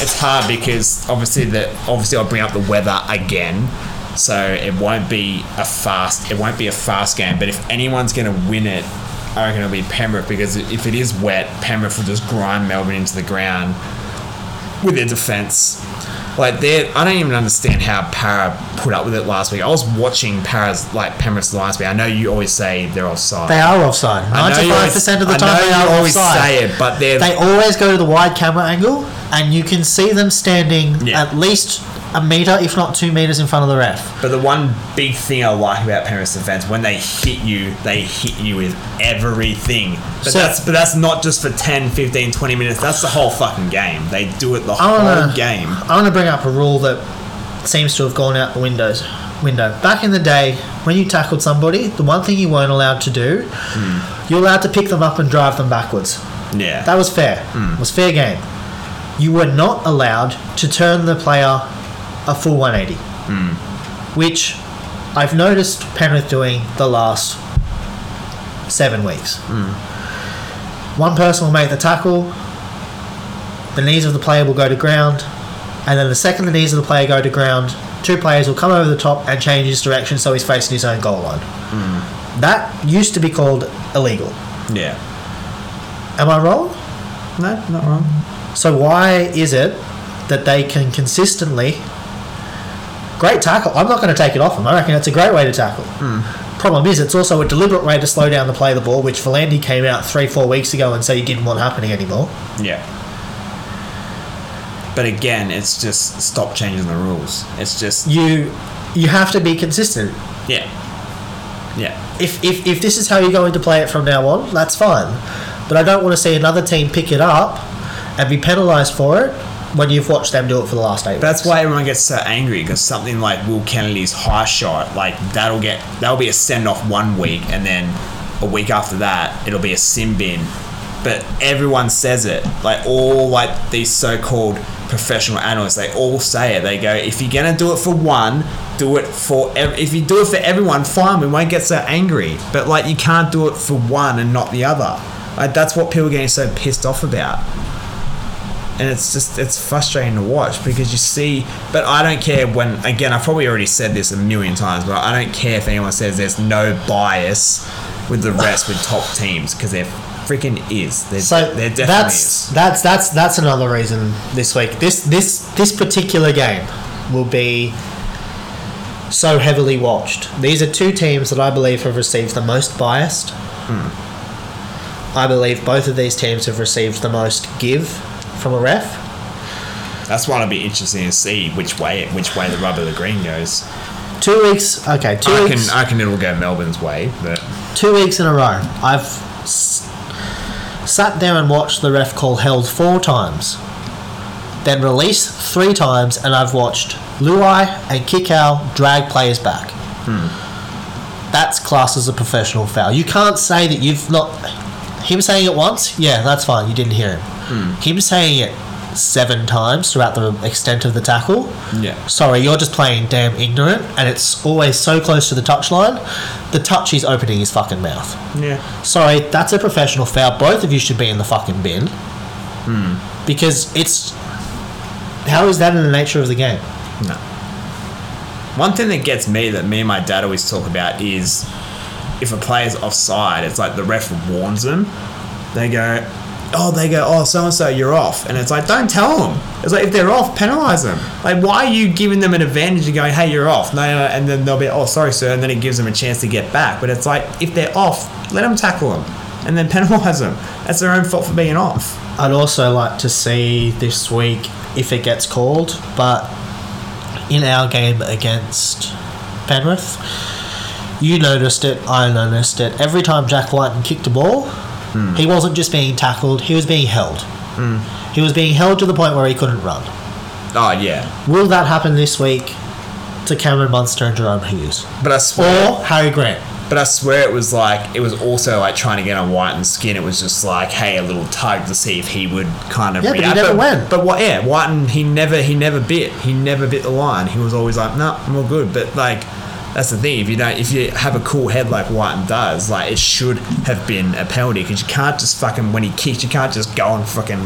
it's hard because obviously the obviously I'll bring up the weather again, so it won't be a fast it won't be a fast game. But if anyone's going to win it, I reckon it'll be Penrith because if it is wet, Penrith will just grind Melbourne into the ground with their defence. Like they, I don't even understand how Parra put up with it last week. I was watching Parra's like Penrith's last week. I know you always say they're offside. They are offside. I know you Ninety-five percent of the time they are you always offside. say it, but they're They always go to the wide camera angle, and you can see them standing Yeah. at least a meter, if not two meters, in front of the ref. But the one big thing I like about Penrith's defense, when they hit you, they hit you with everything. But So- that's but that's not just for 10, 15, 20 minutes. That's the whole fucking game. They do it the I whole wanna, game. I want to bring up a rule that seems to have gone out the windows. Window. Back in the day, when you tackled somebody, the one thing you weren't allowed to do, Hmm. you're allowed to pick them up and drive them backwards. Yeah. That was fair. Hmm. It was fair game. You were not allowed to turn the player a full 180, Hmm. which I've noticed Penrith doing the last seven weeks. Hmm. One person will make the tackle, the knees of the player will go to ground, and then the second the knees of the player go to ground, two players will come over the top and change his direction so he's facing his own goal line. Hmm. That used to be called illegal. yeah. Am I wrong? No, not wrong. So why is it that they can consistently great tackle? I'm not going to take it off them. I reckon it's a great way to tackle. Hmm. Problem is, it's also a deliberate way to slow down the play of the ball, which V'landys came out three, four weeks ago and said he didn't want happening anymore. Yeah. But again, it's just stop changing the rules. It's just You you have to be consistent. yeah. Yeah. If, if, if this is how you're going to play it from now on, that's fine. But I don't want to see another team pick it up and be penalised for it when you've watched them do it for the last eight That's weeks. why everyone gets so angry because something like Will Kennedy's high shot, like that'll get that'll be a send off one week, and then a week after that it'll be a sim bin. But everyone says it, like all like these so-called professional analysts, they all say it. They go, if you're gonna do it for one, do it for ev- if you do it for everyone, fine, we won't get so angry. But like you can't do it for one and not the other. Like that's what people are getting so pissed off about and it's just it's frustrating to watch because you see but i don't care when again I've probably already said this a million times but i don't care if anyone says there's no bias with the rest with top teams because there freaking is there, So there definitely that's is that's that's that's another reason this week. This this this particular game will be so heavily watched. These are two teams that I believe have received the most biased. Hmm. I believe both of these teams have received the most give from a ref. that's why it'll be interesting to see which way which way the rubber the green goes Two weeks, okay, two i weeks, can i can it'll go melbourne's way but two weeks in a row. I've s- sat there and watched the ref call held four times, then release three times, and I've watched Luai and Kikau drag players back. Hmm. That's classed as a professional foul. You can't say that you've not. Him saying it once, yeah, that's fine. You didn't hear him. Mm. Him saying it seven times throughout the extent of the tackle. yeah Sorry, you're just playing damn ignorant, and it's always so close to the touchline. The touch is opening his fucking mouth. yeah Sorry, that's a professional foul. Both of you should be in the fucking bin. Hmm. Because it's. How is that in the nature of the game? No. One thing that gets me that me and my dad always talk about is if a player's offside, it's like the ref warns them. They go, oh, they go, oh, so and so, you're off, and it's like, don't tell them. It's like if they're off, penalise them. Like, why are you giving them an advantage and going, hey, you're off? No, no, and then they'll be, oh, sorry, sir, and then it gives them a chance to get back. But it's like if they're off, let them tackle them, and then [LAUGHS] penalise them. That's their own fault for being off. I'd also like to see this week if it gets called, but in our game against Penrith, you noticed it, I noticed it. Every time Jack Whiten kicked a ball, Hmm. he wasn't just being tackled, he was being held. Hmm. He was being held to the point where he couldn't run. Oh yeah, Will that happen this week to Cameron Munster and Jahrome Hughes? but I swear. Or Harry Grant? But I swear it was like it was also like trying to get on Whiten's skin. It was just like, hey, a little tug to see if he would kind of Yeah, but he react. never but, went. But what? Yeah, Whiten he never he never bit. He never bit the line. He was always like, no, I'm all good. But like. That's the thing. If you don't, if you have a cool head like Whiten does, like it should have been a penalty because you can't just fucking when he kicks, you can't just go and fucking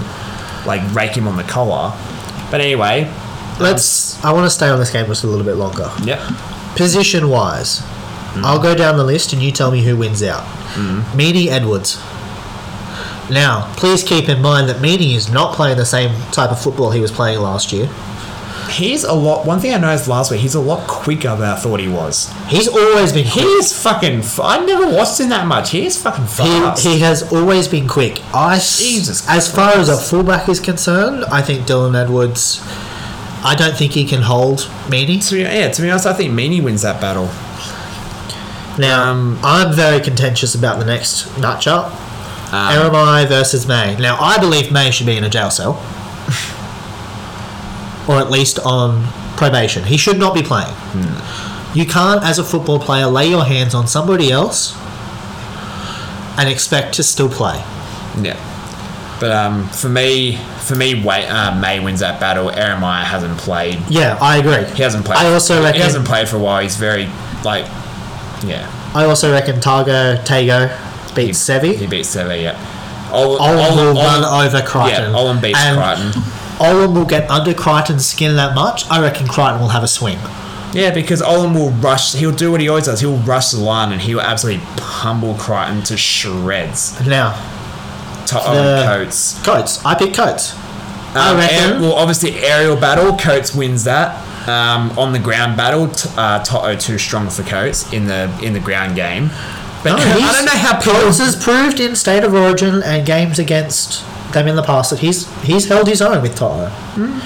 like rake him on the collar. But anyway, Let's. Um, I want to stay on this game just a little bit longer. yep, Position wise, hmm. I'll go down the list and you tell me who wins out. Hmm. Meaney Edwards. Now, please keep in mind that Meaney is not playing the same type of football he was playing last year. He's a lot. One thing I noticed last week, he's a lot quicker than I thought he was. He's always been He quick. is fucking. F- I never watched him that much. He is fucking fast. He, he has always been quick. I Jesus as far as a fullback is concerned, I think Dylan Edwards. I don't think he can hold Meaney. to be, yeah, to be honest, I think Meaney wins that battle. Now, Um, I'm very contentious about the next matchup. Um, Ieremia versus May. Now, I believe May should be in a jail cell. Or at least on probation. He should not be playing. Hmm. You can't, as a football player, lay your hands on somebody else and expect to still play. Yeah, but um, for me, for me, Wait, uh, May wins that battle. Ieremia hasn't played. Yeah, I agree. He hasn't played. I also reckon he hasn't played for a while. He's very like, yeah. I also reckon Targo Tago beats Sevi. He beats Sevi. Yeah. Ol- Olin will Olin- run over Crichton. Yeah, Olin beats And Crichton. Olin will get under Crichton's skin that much. I reckon Crichton will have a swing. Yeah, because Olin will rush. He'll do what he always does. He'll rush the line and he will absolutely pummel Crichton to shreds. Now, To Owen Coates. Coates. I pick Coates. I Um, reckon. air- well, obviously aerial battle. Coates wins that. Um, on the ground battle, t- uh, Toto too strong for Coates in the in the ground game. But No, [LAUGHS] I don't know how people. Coates has proved in State of Origin and games against them in the past that he's he's held his own with Toto. Hmm.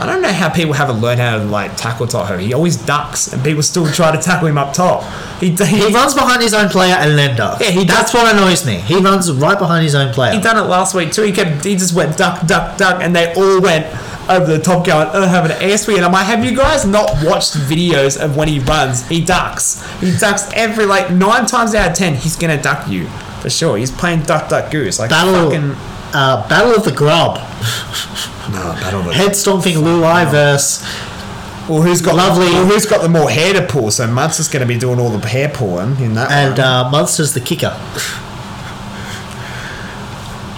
I don't know how people haven't learned how to like tackle Toto. He always ducks, and people still [LAUGHS] try to tackle him up top. He He he, runs behind his own player and then ducks. Yeah, he That's what annoys me. He runs right behind his own player. he done it last week too. He kept he just went duck duck duck, and they all went over the top going, oh, have an air And I'm like, have you guys not watched videos of when he runs? He ducks. He ducks every like nine times out of ten. He's gonna duck you for sure. He's playing duck duck goose like Battle, fucking. Uh, Battle of the Grub. [LAUGHS] No, battle of Head stomping Luai versus Well, who's got Lovely. Well, who's got the more hair to pull? So Munster's going to be doing all the hair pulling in that and one. uh, Munster's the kicker.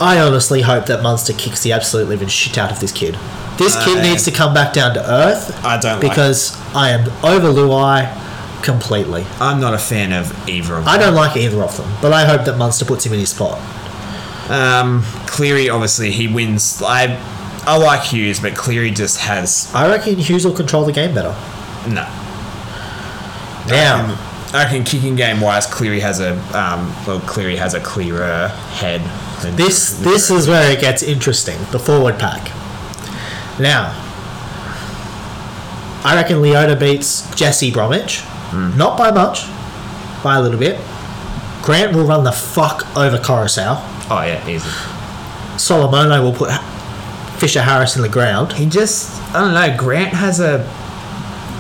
I honestly hope that Munster kicks the absolute living shit out of this kid. This kid Uh, needs to come back down to earth I don't like because I am over Luai completely. I'm not a fan of either of them. I don't like either of them, but I hope that Munster puts him in his spot. Um, Cleary, obviously, he wins. I I like Hughes, but Cleary just has I reckon Hughes will control the game better. no. Now, I reckon kicking game wise, Cleary has a um, well, Cleary has a clearer head. than- this this is where it gets interesting. The forward pack. Now, I reckon Leota beats Jesse Bromwich, not by much, by a little bit. Grant will run the fuck over Koroisau. oh yeah, easy. Solomona will put Fisher Harris in the ground. He just I don't know. Grant has a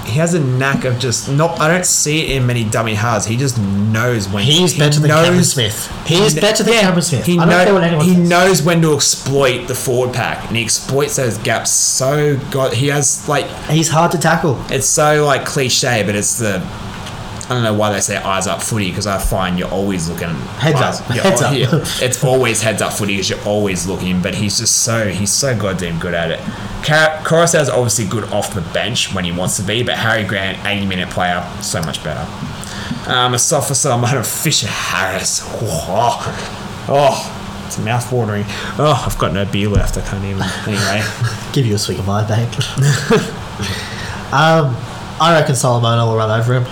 he has a knack of just not. I don't see it in many dummy halves. He just knows when He's he better than knows- Cameron Smith. He is better than Cameron Smith. He, I don't know- care what anyone he knows when to exploit the forward pack, and he exploits those gaps so god. He has like He's hard to tackle. it's so like cliche, but it's the I don't know why they say eyes up footy because I find you're always looking Heads eyes- up, heads up. yeah, it's always heads up footy because you're always looking. But he's just so he's so goddamn good at it. Koroisau's obviously good off the bench when he wants to be, but Harry Grant, 80 minute player, so much better. Um, a soft for some of Fisher Harris. Oh, oh, it's mouth watering. Oh, I've got no beer left. I can't even. Anyway, [LAUGHS] Give you a swig of mine, mate. [LAUGHS] um, I reckon Solomona will run over him.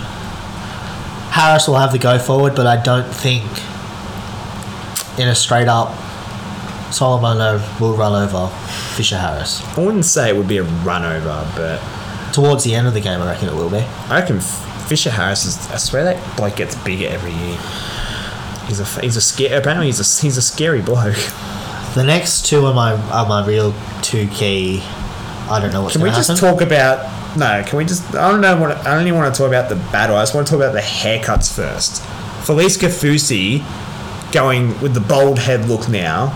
Harris will have the go forward, but I don't think in a straight up Solomona will run over Fisher Harris. I wouldn't say it would be a run over, but Towards the end of the game, I reckon it will be. I reckon Fisher Harris is. I swear that bloke gets bigger every year. He's a he's a scary. Apparently he's a he's a scary bloke. [LAUGHS] The next two are my are my real two key. I don't know what's Can we just happen. talk about? No, can we just? I don't know what. I don't even want to talk about the battle. I just want to talk about the haircuts first. Felise Kaufusi going with the bold head look now.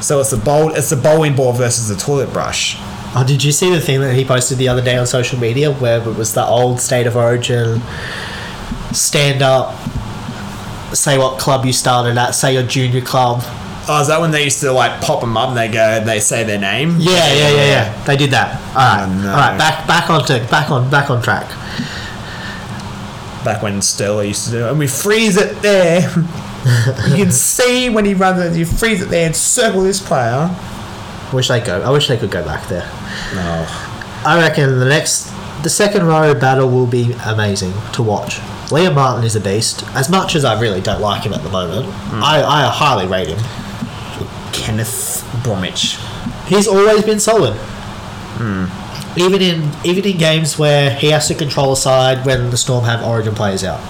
So it's the bold. It's the bowling ball versus the toilet brush. Oh, did you see the thing that he posted the other day on social media where it was the old state of origin stand up, say what club you started at, say your junior club. Oh, is that when they used to like pop them up and they go, they say their name? Yeah, yeah, yeah, yeah. They did that. All right, Oh, no. all right. Back, back on to back on back on track. back when Sterling used to do it, and we freeze it there. you can [LAUGHS] see when he runs it, you freeze it there and circle this player. I Wish they go. I wish they could go back there. No. I reckon the next, the second row battle will be amazing to watch. Liam Martin is a beast. As much as I really don't like him at the moment, hmm. I, I highly rate him. Kenneth Bromwich. He's always been solid. Even in even in games where he has to control a side when the Storm have Origin players out,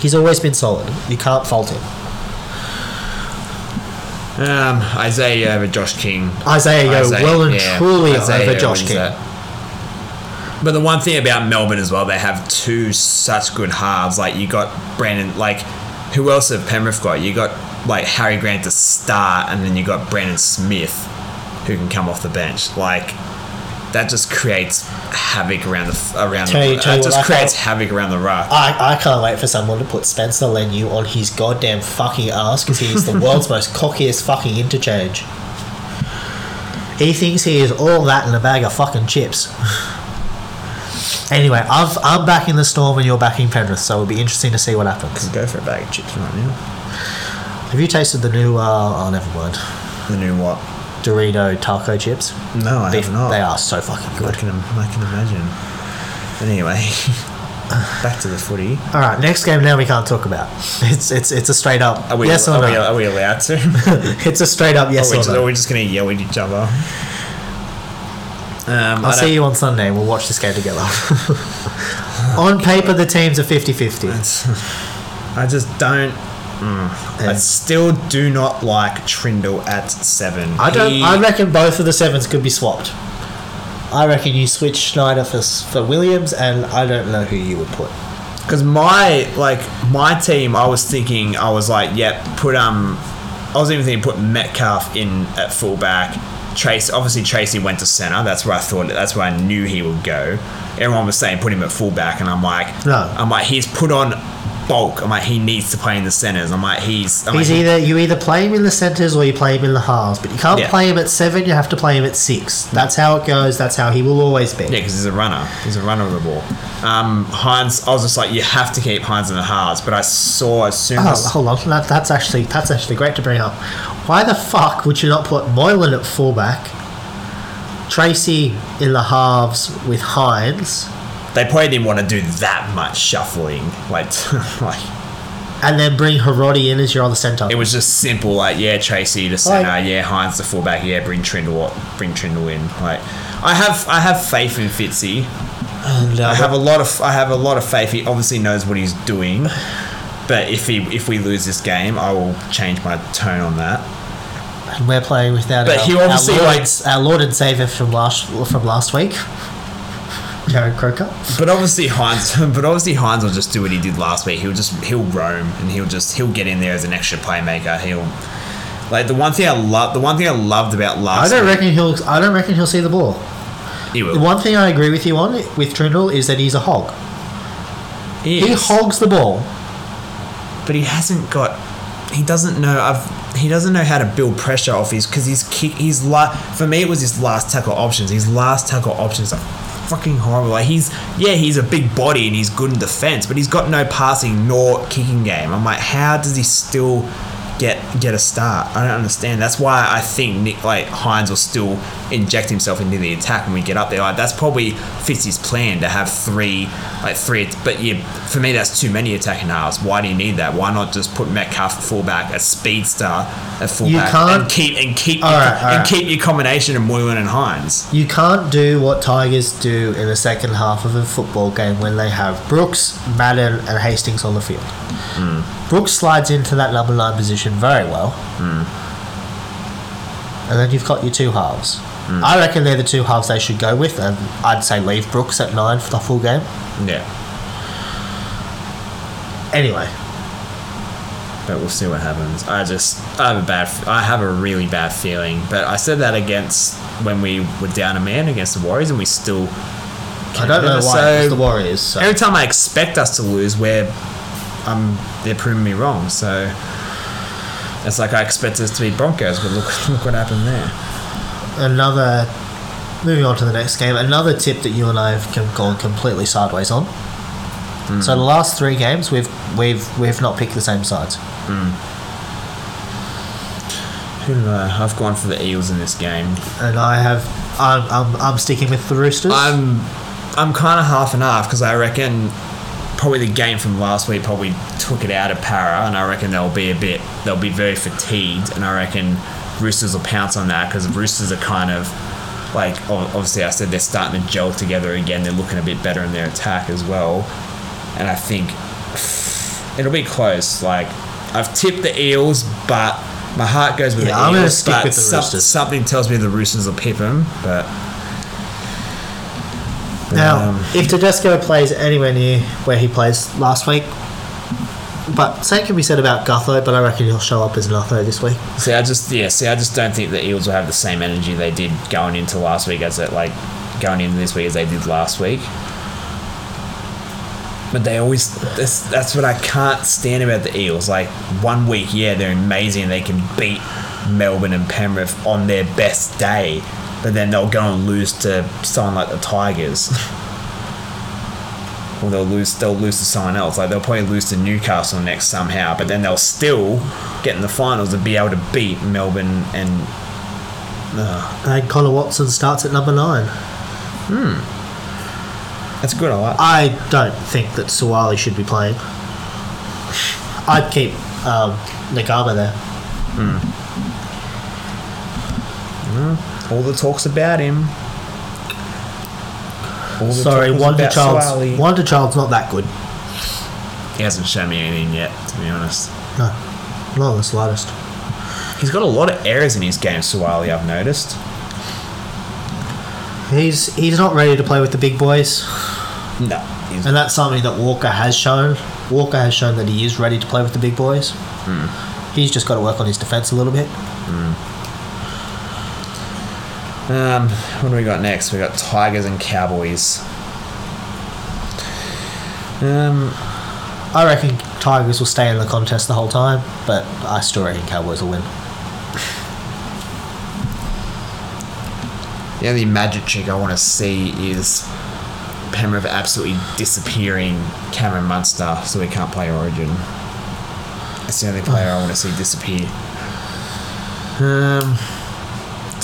he's always been solid. You can't fault him. Um, Isaiah over Josh King. Isaiah Isaiah- well and yeah, truly Isaiah over Josh King. that. But the one thing about Melbourne as well, they have two such good halves. Like you got Brandon, like who else have Penrith got? You got like Harry Grant to start, and then you got Brandon Smith, who can come off the bench. Like that just creates havoc around the around. Tell the, that just creates havoc around the ruck. I, I can't wait for someone to put Spencer Leniu on his goddamn fucking ass because he is the [LAUGHS] world's most cockiest fucking interchange. He thinks he is all that in a bag of fucking chips. [LAUGHS] anyway, I've, I'm backing the Storm and you're backing Penrith, so it'll be interesting to see what happens. Go for a bag of chips right now. Have you tasted the new, uh, oh, never mind, The new what? Dorito taco chips? No, I They, have not. they are so fucking I good. can, I can imagine. But anyway, [LAUGHS] back to the footy. All right, next game now we can't talk about. It's it's it's a straight up Are we, yes or are, no. we, are we allowed to? [LAUGHS] it's a straight up yes are, we or just, no. are we just going to yell at each other? Um, I'll see you on Sunday. We'll watch this game together. [LAUGHS] on paper, the teams are 50 50. I just don't. I still do not like Trindall at seven. I don't. He- I reckon both of the sevens could be swapped. I reckon you switch Schneider for for Williams, and I don't know who you would put. Because my like my team, I was thinking I was like, yep, put um, I was even thinking put Metcalf in at fullback. Trace obviously Tracey went to center. That's where I thought. That's where I knew he would go. Everyone was saying put him at fullback, and I'm like, No. I'm like he's put on bulk. I'm like he needs to play in the centers. I'm like he's. I'm He's like, either you either play him in the centres or you play him in the halves, but you can't Yeah. play him at seven. You have to play him at six. That's how it goes. That's how he will always be. Yeah, because he's a runner. He's a runner of the ball. Um, Hynes, I was just like, you have to keep Hynes in the halves. But I saw as soon Oh, as hold on. That, that's actually that's actually great to bring up. Why the fuck would you not put Moylan at fullback, Tracey in the halves with Hynes, they probably didn't want to do that much shuffling, like, [LAUGHS] like and then bring Harodi in as your other centre? it was just simple. Like, yeah, Tracey to center, yeah, Hynes to fullback, yeah, bring Trindall, bring Trindall in. Like, I have, I have faith in Fitzy. And, uh, I have a lot of, I have a lot of faith. He obviously knows what he's doing. But if he, if we lose this game, I will change my tone on that. and we're playing without But our, he obviously, our, Lord, like- and, our Lord and Savior from last from last week, Jared Croker. But obviously Hynes, [LAUGHS] but obviously Hynes will just do what he did last week. He'll just he'll roam and he'll just he'll get in there as an extra playmaker. He'll like the one thing I love. The one thing I loved about last. I don't week, reckon he'll. I don't reckon he'll see the ball. he The will. one thing I agree with you on with Trindall is that he's a hog. He, He hogs the ball. but he hasn't got. He doesn't know. I've. He doesn't know how to build pressure off his because his kick. His la- For me, it was his last tackle options. His last tackle options are fucking horrible. Like he's yeah, he's a big body and he's good in defense, but he's got no passing nor kicking game. I'm like, how does he still get get a start? I don't understand. That's why I think Nick like Hynes will still inject himself into the attack when we get up there. Like that's probably fits his plan to have three like three. But yeah, for me that's too many attacking halves. Why do you need that? Why not just put Metcalf at fullback, a speedster at fullback, can't- and keep and keep your, right, and right. keep your combination of Moylan and Hynes. You can't do what Tigers do in the second half of a football game when they have Brooks, Madden, and Hastings on the field. Hmm. Brooks slides into that number nine position very well. Hmm. And then you've got your two halves. I reckon they're the two halves they should go with, and I'd say leave Brooks at nine for the full game. Yeah, Anyway, but we'll see what happens. I just I have a bad I have a really bad feeling. But I said that against when we were down a man against the Warriors, and we still. I don't know why So- the Warriors. So. Every time I expect us to lose, we're um, they're proving me wrong. So it's like I expect us to be Broncos, but look [LAUGHS] look what happened there. Another moving on to the next game another tip that you and i have com- gone completely sideways on hmm. So the last three games, we've we've we've not picked the same sides. Hmm. Who do I- I've gone for the Eels in this game. And I have, I'm I'm, I'm sticking with the Roosters. I'm I'm kind of half and half because I reckon probably the game from last week probably took it out of Parra, and I reckon they'll be a bit they'll be very fatigued, and I reckon Roosters will pounce on that because Roosters are kind of like obviously I said they're starting to gel together again. They're looking a bit better in their attack as well, and I think [SIGHS] it'll be close. Like I've tipped the Eels, but. My heart goes with Yeah, the I'm Eels, gonna stick but with the some- Roosters. something tells me the Roosters will pip them. But now, um, if Tedesco plays anywhere near where he plays last week, but same can be said about Gutho, but I reckon he'll show up as an this week. See, I just yeah, see, I just don't think the Eels will have the same energy they did going into last week as it like going into this week as they did last week. But they always that's that's what I can't stand about the Eels. Like one week, yeah, they're amazing. They can beat Melbourne and Penrith on their best day, but then they'll go and lose to someone like the Tigers. [LAUGHS] they'll lose they'll lose to someone else. Like they'll probably lose to Newcastle next somehow, but then they'll still get in the finals and be able to beat Melbourne and uh, And Connor Watson starts at number nine. Hmm. that's good. I like. I don't think that Suaalii should be playing. I'd keep um, Nagama there. All the talks about him. All Sorry, talk Wonder about Child's Suaalii. Wonder Child's not that good. He hasn't shown me anything yet, to be honest. No, not in the slightest. He's got a lot of errors in his game, Suaalii. I've noticed. He's he's not ready to play with the big boys, No, he's and that's something that Walker has shown. Walker has shown that he is ready to play with the big boys. Hmm. He's just got to work on his defense a little bit. Hmm. Um, what do we got next? We got Tigers and Cowboys. Um, I reckon Tigers will stay in the contest the whole time, but I still reckon Cowboys will win. the only magic trick I want to see is Penrith absolutely disappearing Cameron Munster, so he can't play Origin. That's the only player I want to see disappear. Um,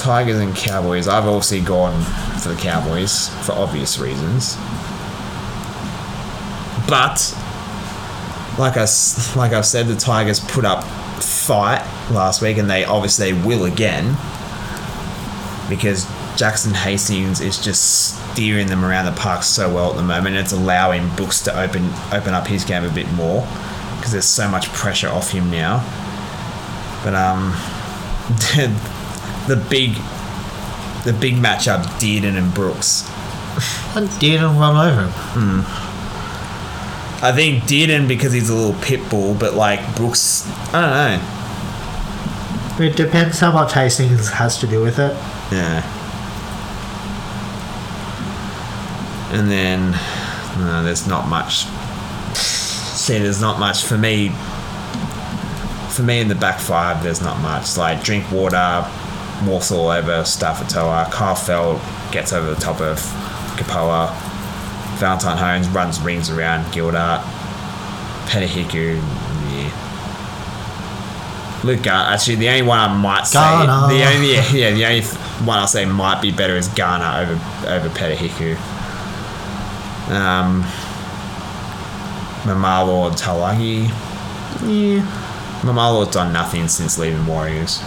Tigers and Cowboys. I've obviously gone for the Cowboys for obvious reasons, but like I like I've said, the Tigers put up fight last week, and they obviously will again because Jackson Hastings is just steering them around the park so well at the moment. It's allowing Brooks to open open up his game a bit more because there's so much pressure off him now. But um, [LAUGHS] the big the big matchup, Dearden and Brooks. And didn't run over him. Hmm. I think Dearden because he's a little pit bull, but like Brooks, I don't know. It depends how much Hastings has to do with it. Yeah. And then, no, there's not much. See, there's not much for me. For me in the back five, there's not much. Like drink water, walks all over Starford To'a. Kyle Feldt gets over the top of Kapoa. Valentine Holmes runs rings around Gildart. Peta Hiku, yeah. Luke Garner. Actually, the only one I might say, Garner. the only yeah, the only one I'll say might be better is Garner over over Peta Hiku. Um, Maumalo Taulagi. Yeah, Maumalo's done nothing since leaving Warriors.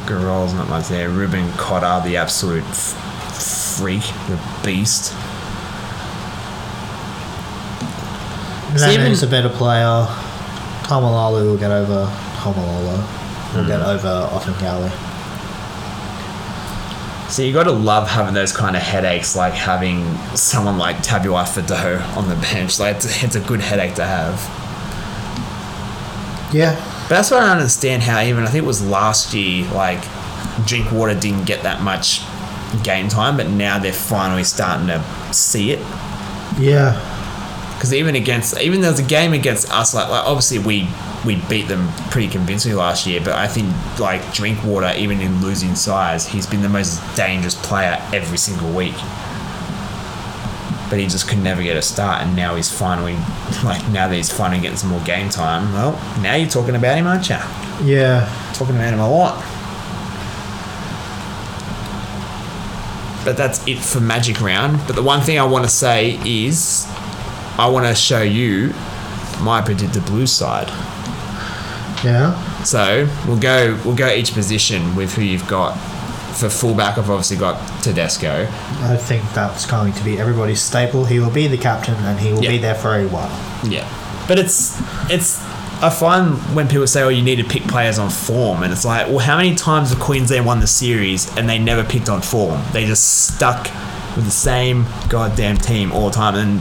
The hooker rolls not much there. Reuben Cotter, the absolute f- freak, the beast. Nana's a better player. Kamalalu will get over Homolola. Will get hmm. over Offengali. So you got to love having those kind of headaches, like having someone like Tabuai-Fidow on the bench. Like it's, it's a good headache to have. Yeah. But that's why I don't understand how even I think it was last year, like Drinkwater didn't get that much game time, but now they're finally starting to see it. Yeah. Because even against, even there was a game against us, like, like obviously we we beat them pretty convincingly last year. But I think like Drinkwater, even in losing size, he's been the most dangerous player every single week. But he just could never get a start, and now he's finally like now that he's finally getting some more game time. Well, now you're talking about him, aren't you? Yeah. Talking about him a lot. But that's it for Magic Round. But the one thing I want to say is I want to show you my predicted blue side. Yeah. So we'll go we'll go each position with who you've got. For fullback, I've obviously got Tedesco. I think that's going to be everybody's staple. He will be the captain and he will Yeah. be there for a while. Yeah, but it's it's. I find when people say, "Oh, you need to pick players on form," and it's like, well, how many times have Queensland won the series and they never picked on form? They just stuck with the same goddamn team all the time. And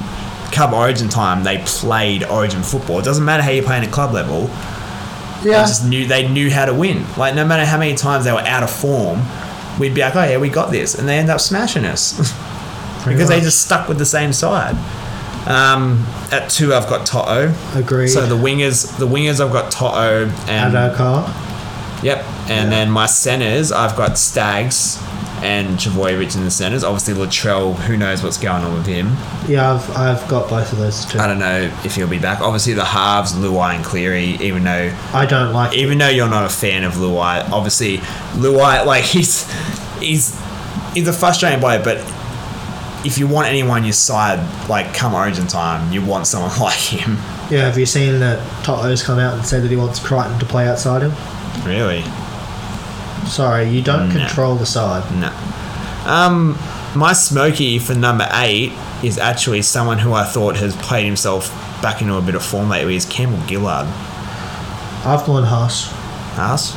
come Origin time, they played Origin football. It doesn't matter how you play in a club level. They Yeah. just knew they knew how to win. Like no matter how many times they were out of form, we'd be like, "Oh yeah, we got this," and they end up smashing us. [LAUGHS] because they just stuck with the same side. Um, at two, I've got Toto. Agreed. So the wingers, the wingers, I've got Toto and Addo-Carr. yep, and Yeah. then my centers, I've got Staggs and Trbojevic in the centers. Obviously, Latrell, who knows what's going on with him? Yeah, I've, I've got both of those too. I don't know if he'll be back. Obviously, the halves, Luai and Cleary. Even though, I don't like even though you're not a fan of Luai, obviously Luai, like he's he's he's a frustrating player, but. If you want anyone on your side, like come Origin time, you want someone [LAUGHS] like him. Yeah, have you seen that Toto's come out and said that he wants Crichton to play outside him? Really? Sorry, you don't No. control the side. No. Um, my smoky for number eight is actually someone who I thought has played himself back into a bit of form lately. Is Campbell Gillard. I've gone Haas. Haas.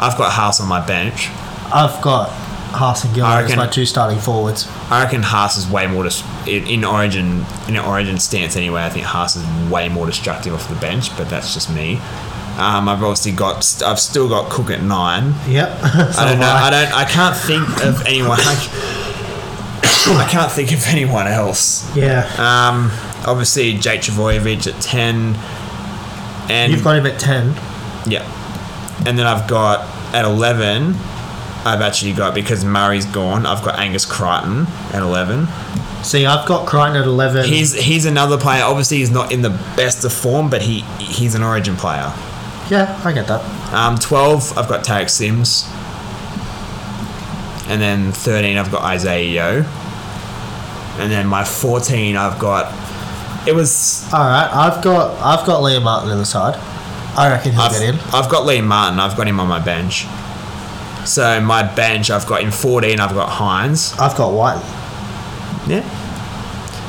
I've got Haas on my bench. I've got Haas and Gillard as my two starting forwards. I reckon Haas is way more dis- in, in Origin in an Origin stance anyway. I think Haas is way more destructive off the bench, but that's just me. Um, I've obviously got I've still got Cook at nine. Yep. [LAUGHS] I don't know. I don't. I can't think of anyone. [COUGHS] I can't think of anyone else. Yeah. Um, obviously Jake Trbojevic at ten, and You've got him at 10. yeah, and then I've got at eleven. I've actually got because Murray's gone. I've got Angus Crichton at eleven. See, I've got Crichton at 11. He's he's another player. Obviously, he's not in the best of form, but he he's an Origin player. Yeah, I get that. Um, twelve, I've got Tariq Sims, and then thirteen, I've got Isaah Yeo, and then my fourteen, I've got. It was All right, I've got I've got Liam Martin on the side. I reckon he'll I've, get in. I've got Liam Martin. I've got him on my bench. So my bench, I've got in 14. I've got Hynes. I've got White. Yeah.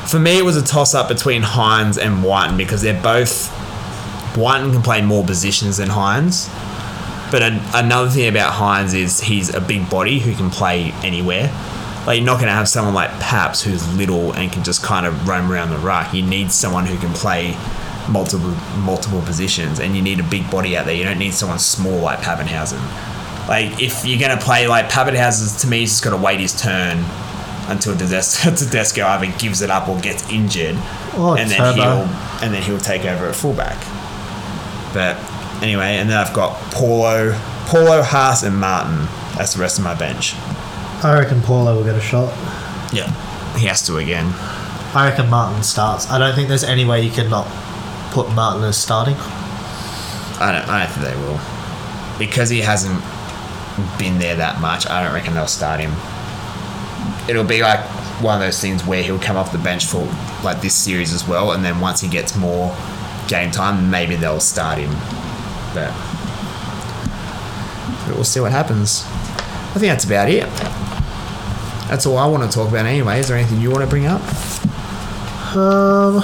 For me, it was a toss up between Hynes and Wighton because they're both. Wighton can play more positions than Hynes. But an, another thing about Hynes is he's a big body who can play anywhere. Like you're not going to have someone like Paps who's little and can just kind of roam around the ruck. You need someone who can play multiple multiple positions, and you need a big body out there. You don't need someone small like Papenhuyzen. Like if you're going to play like Papenhuyzen, to me, he's just got to wait his turn until Tedesco, [LAUGHS] Tedesco either gives it up or gets injured, Or and then Turbo. he'll and then he'll take over at fullback. But anyway, and then I've got Paulo, Paulo, Haas, and Martin. That's the rest of my bench. I reckon Paulo will get a shot. Yeah, he has to again. I reckon Martin starts. I don't think there's any way you can not put Martin as starting. I don't. I don't think they will, because he hasn't been there that much. I don't reckon they'll start him. It'll be like one of those things where he'll come off the bench for like this series as well, and then once he gets more game time, maybe they'll start him. But, but we'll see what happens. I think that's about it. That's all I want to talk about anyway. Is there anything you want to bring up? Um,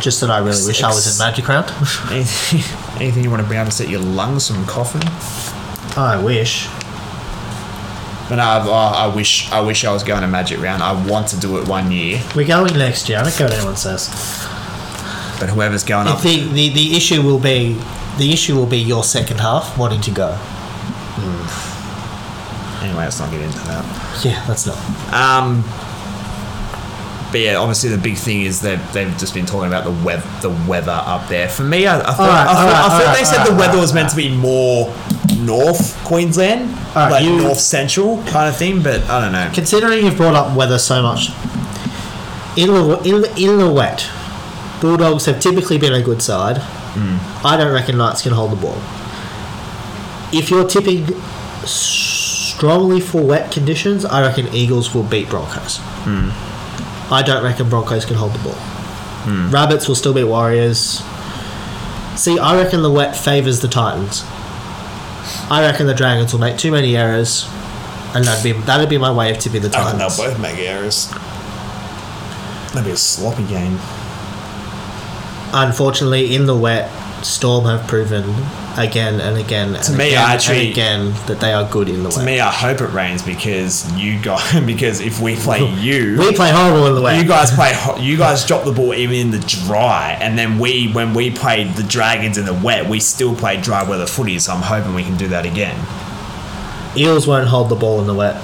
just that I really wish I was in Magic Round. [LAUGHS] Anything, anything you want to bring up to set your lungs from coughing? I wish. But no, I, I wish I wish I was going to Magic Round. I want to do it one year, We're going next year. I don't care what anyone says. But whoever's going I up, think the, the issue will be the issue will be your second half wanting to go. anyway, let's not get into that. Yeah, that's not. Um, but yeah, obviously the big thing is they've, they've just been talking about the weather, the weather up there. For me, I, I thought, Alright, I thought, alright, I thought alright, they said alright, the weather was meant to be more North Queensland, Alright, like you- North Central kind of thing. But I don't know. Considering you've brought up weather so much, in the in the, in the wet, Bulldogs have typically been a good side. Hmm. I don't reckon Knights can hold the ball. If you're tipping strongly for wet conditions, I reckon Eagles will beat Broncos. Hmm. I don't reckon Broncos can hold the ball. Hmm. Rabbits will still beat Warriors. See, I reckon the wet favours the Titans. I reckon the Dragons will make too many errors, and that'd be that'd be my way of tipping the Titans. I reckon they'll both make errors. That'd be a sloppy game. Unfortunately, in the wet, Storm have proven again and again and, To me, again, actually- and again that they are good in the To wet. me, I hope it rains because you guys, [LAUGHS] because if we play [LAUGHS] you, we play horrible in the wet. you guys play, [LAUGHS] you guys drop the ball even in the dry, and then we, when we played the Dragons in the wet, we still played dry weather footy. So I'm hoping we can do that again. Eels won't hold the ball in the wet.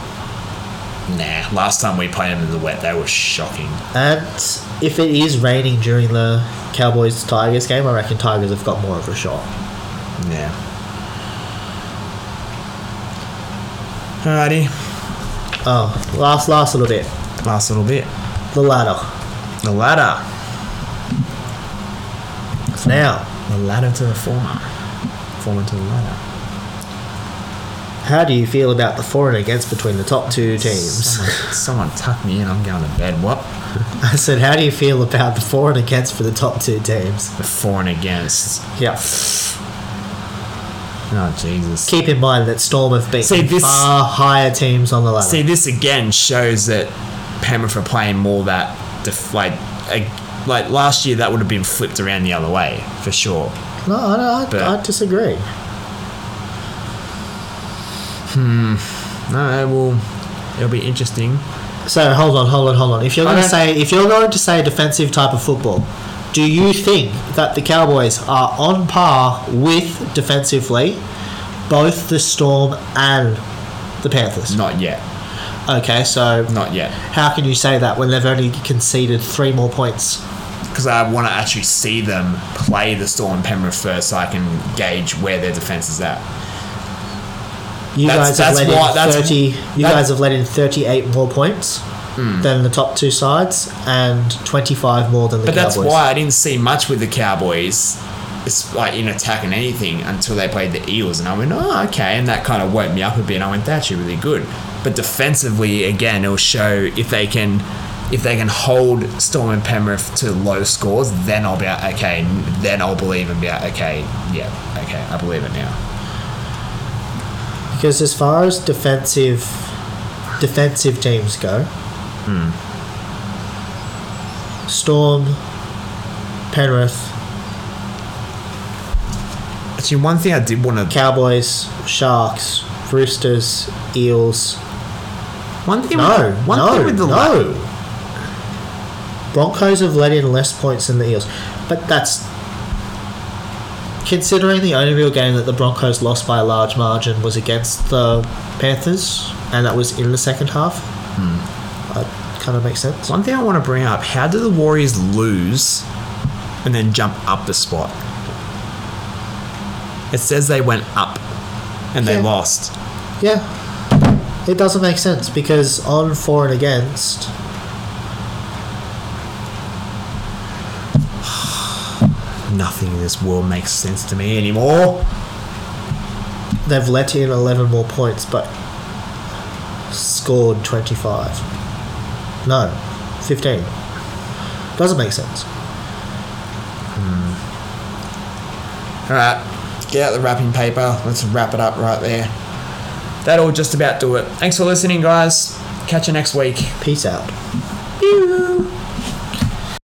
Nah, last time we played them in the wet, they were shocking. And if it is raining during the Cowboys Tigers game, I reckon Tigers have got more of a shot. Yeah. Alrighty, Oh, last last little bit. last little bit. The ladder. The ladder. Now, The ladder to the former. Former to the ladder. how do you feel about the for and against between the top two teams? Someone, someone tuck me in. I'm going to bed. What? [LAUGHS] I said, how do you feel about the for and against for the top two teams? The for and against. Yeah. Oh Jesus. Keep in mind that Storm have beaten See, this- far higher teams on the ladder. See, this again shows that Penrith are playing more that def- like a, like last year that would have been flipped around the other way for sure. no, I, I, I disagree. Hmm. No, it will. It'll be interesting. So hold on, hold on, hold on. If you're going to say if you're going to say defensive type of football, do you think that the Cowboys are on par with defensively both the Storm and the Panthers? Not yet. Okay, so Not yet. how can you say that when they've only conceded three more points? Because I want to actually see them play the Storm and Penrith first, so I can gauge where their defense is at. You That's- guys have that's let why- in that's- thirty. You that- Hmm. guys have let in thirty-eight more points than the top two sides, and twenty-five more than the But that's why I didn't see much with the Cowboys. It's like in attack and anything until they played the Eels, and I went, oh, okay, and that kind of woke me up a bit. And I went, that's actually really good. But defensively, again, it'll show if they can, if they can hold Storm and Penrith to low scores, then I'll be like, okay. Then I'll believe and be like, okay, yeah, okay, I believe it now. Because as far as defensive defensive teams go, Hmm. Storm, Penrith, Actually, one thing I did want to, Cowboys, Sharks, Roosters, Eels. one thing, No, with, one no, thing with the no. Broncos have let in less points than the Eels, but that's considering the only real game that the Broncos lost by a large margin was against the Panthers, and that was in the second half. Hmm. That kind of makes sense. One thing I want to bring up: How do the Warriors lose and then jump up the spot? It says they went up and they Yeah. lost. Yeah, it doesn't make sense because on for and against, Nothing in this world makes sense to me anymore. they've let in 11 more points but scored 25. No, 15. Doesn't make sense. Hmm. All right, get out the wrapping paper. Let's wrap it up right there. That'll just about do it. Thanks for listening, guys. Catch you next week. Peace out. Pew.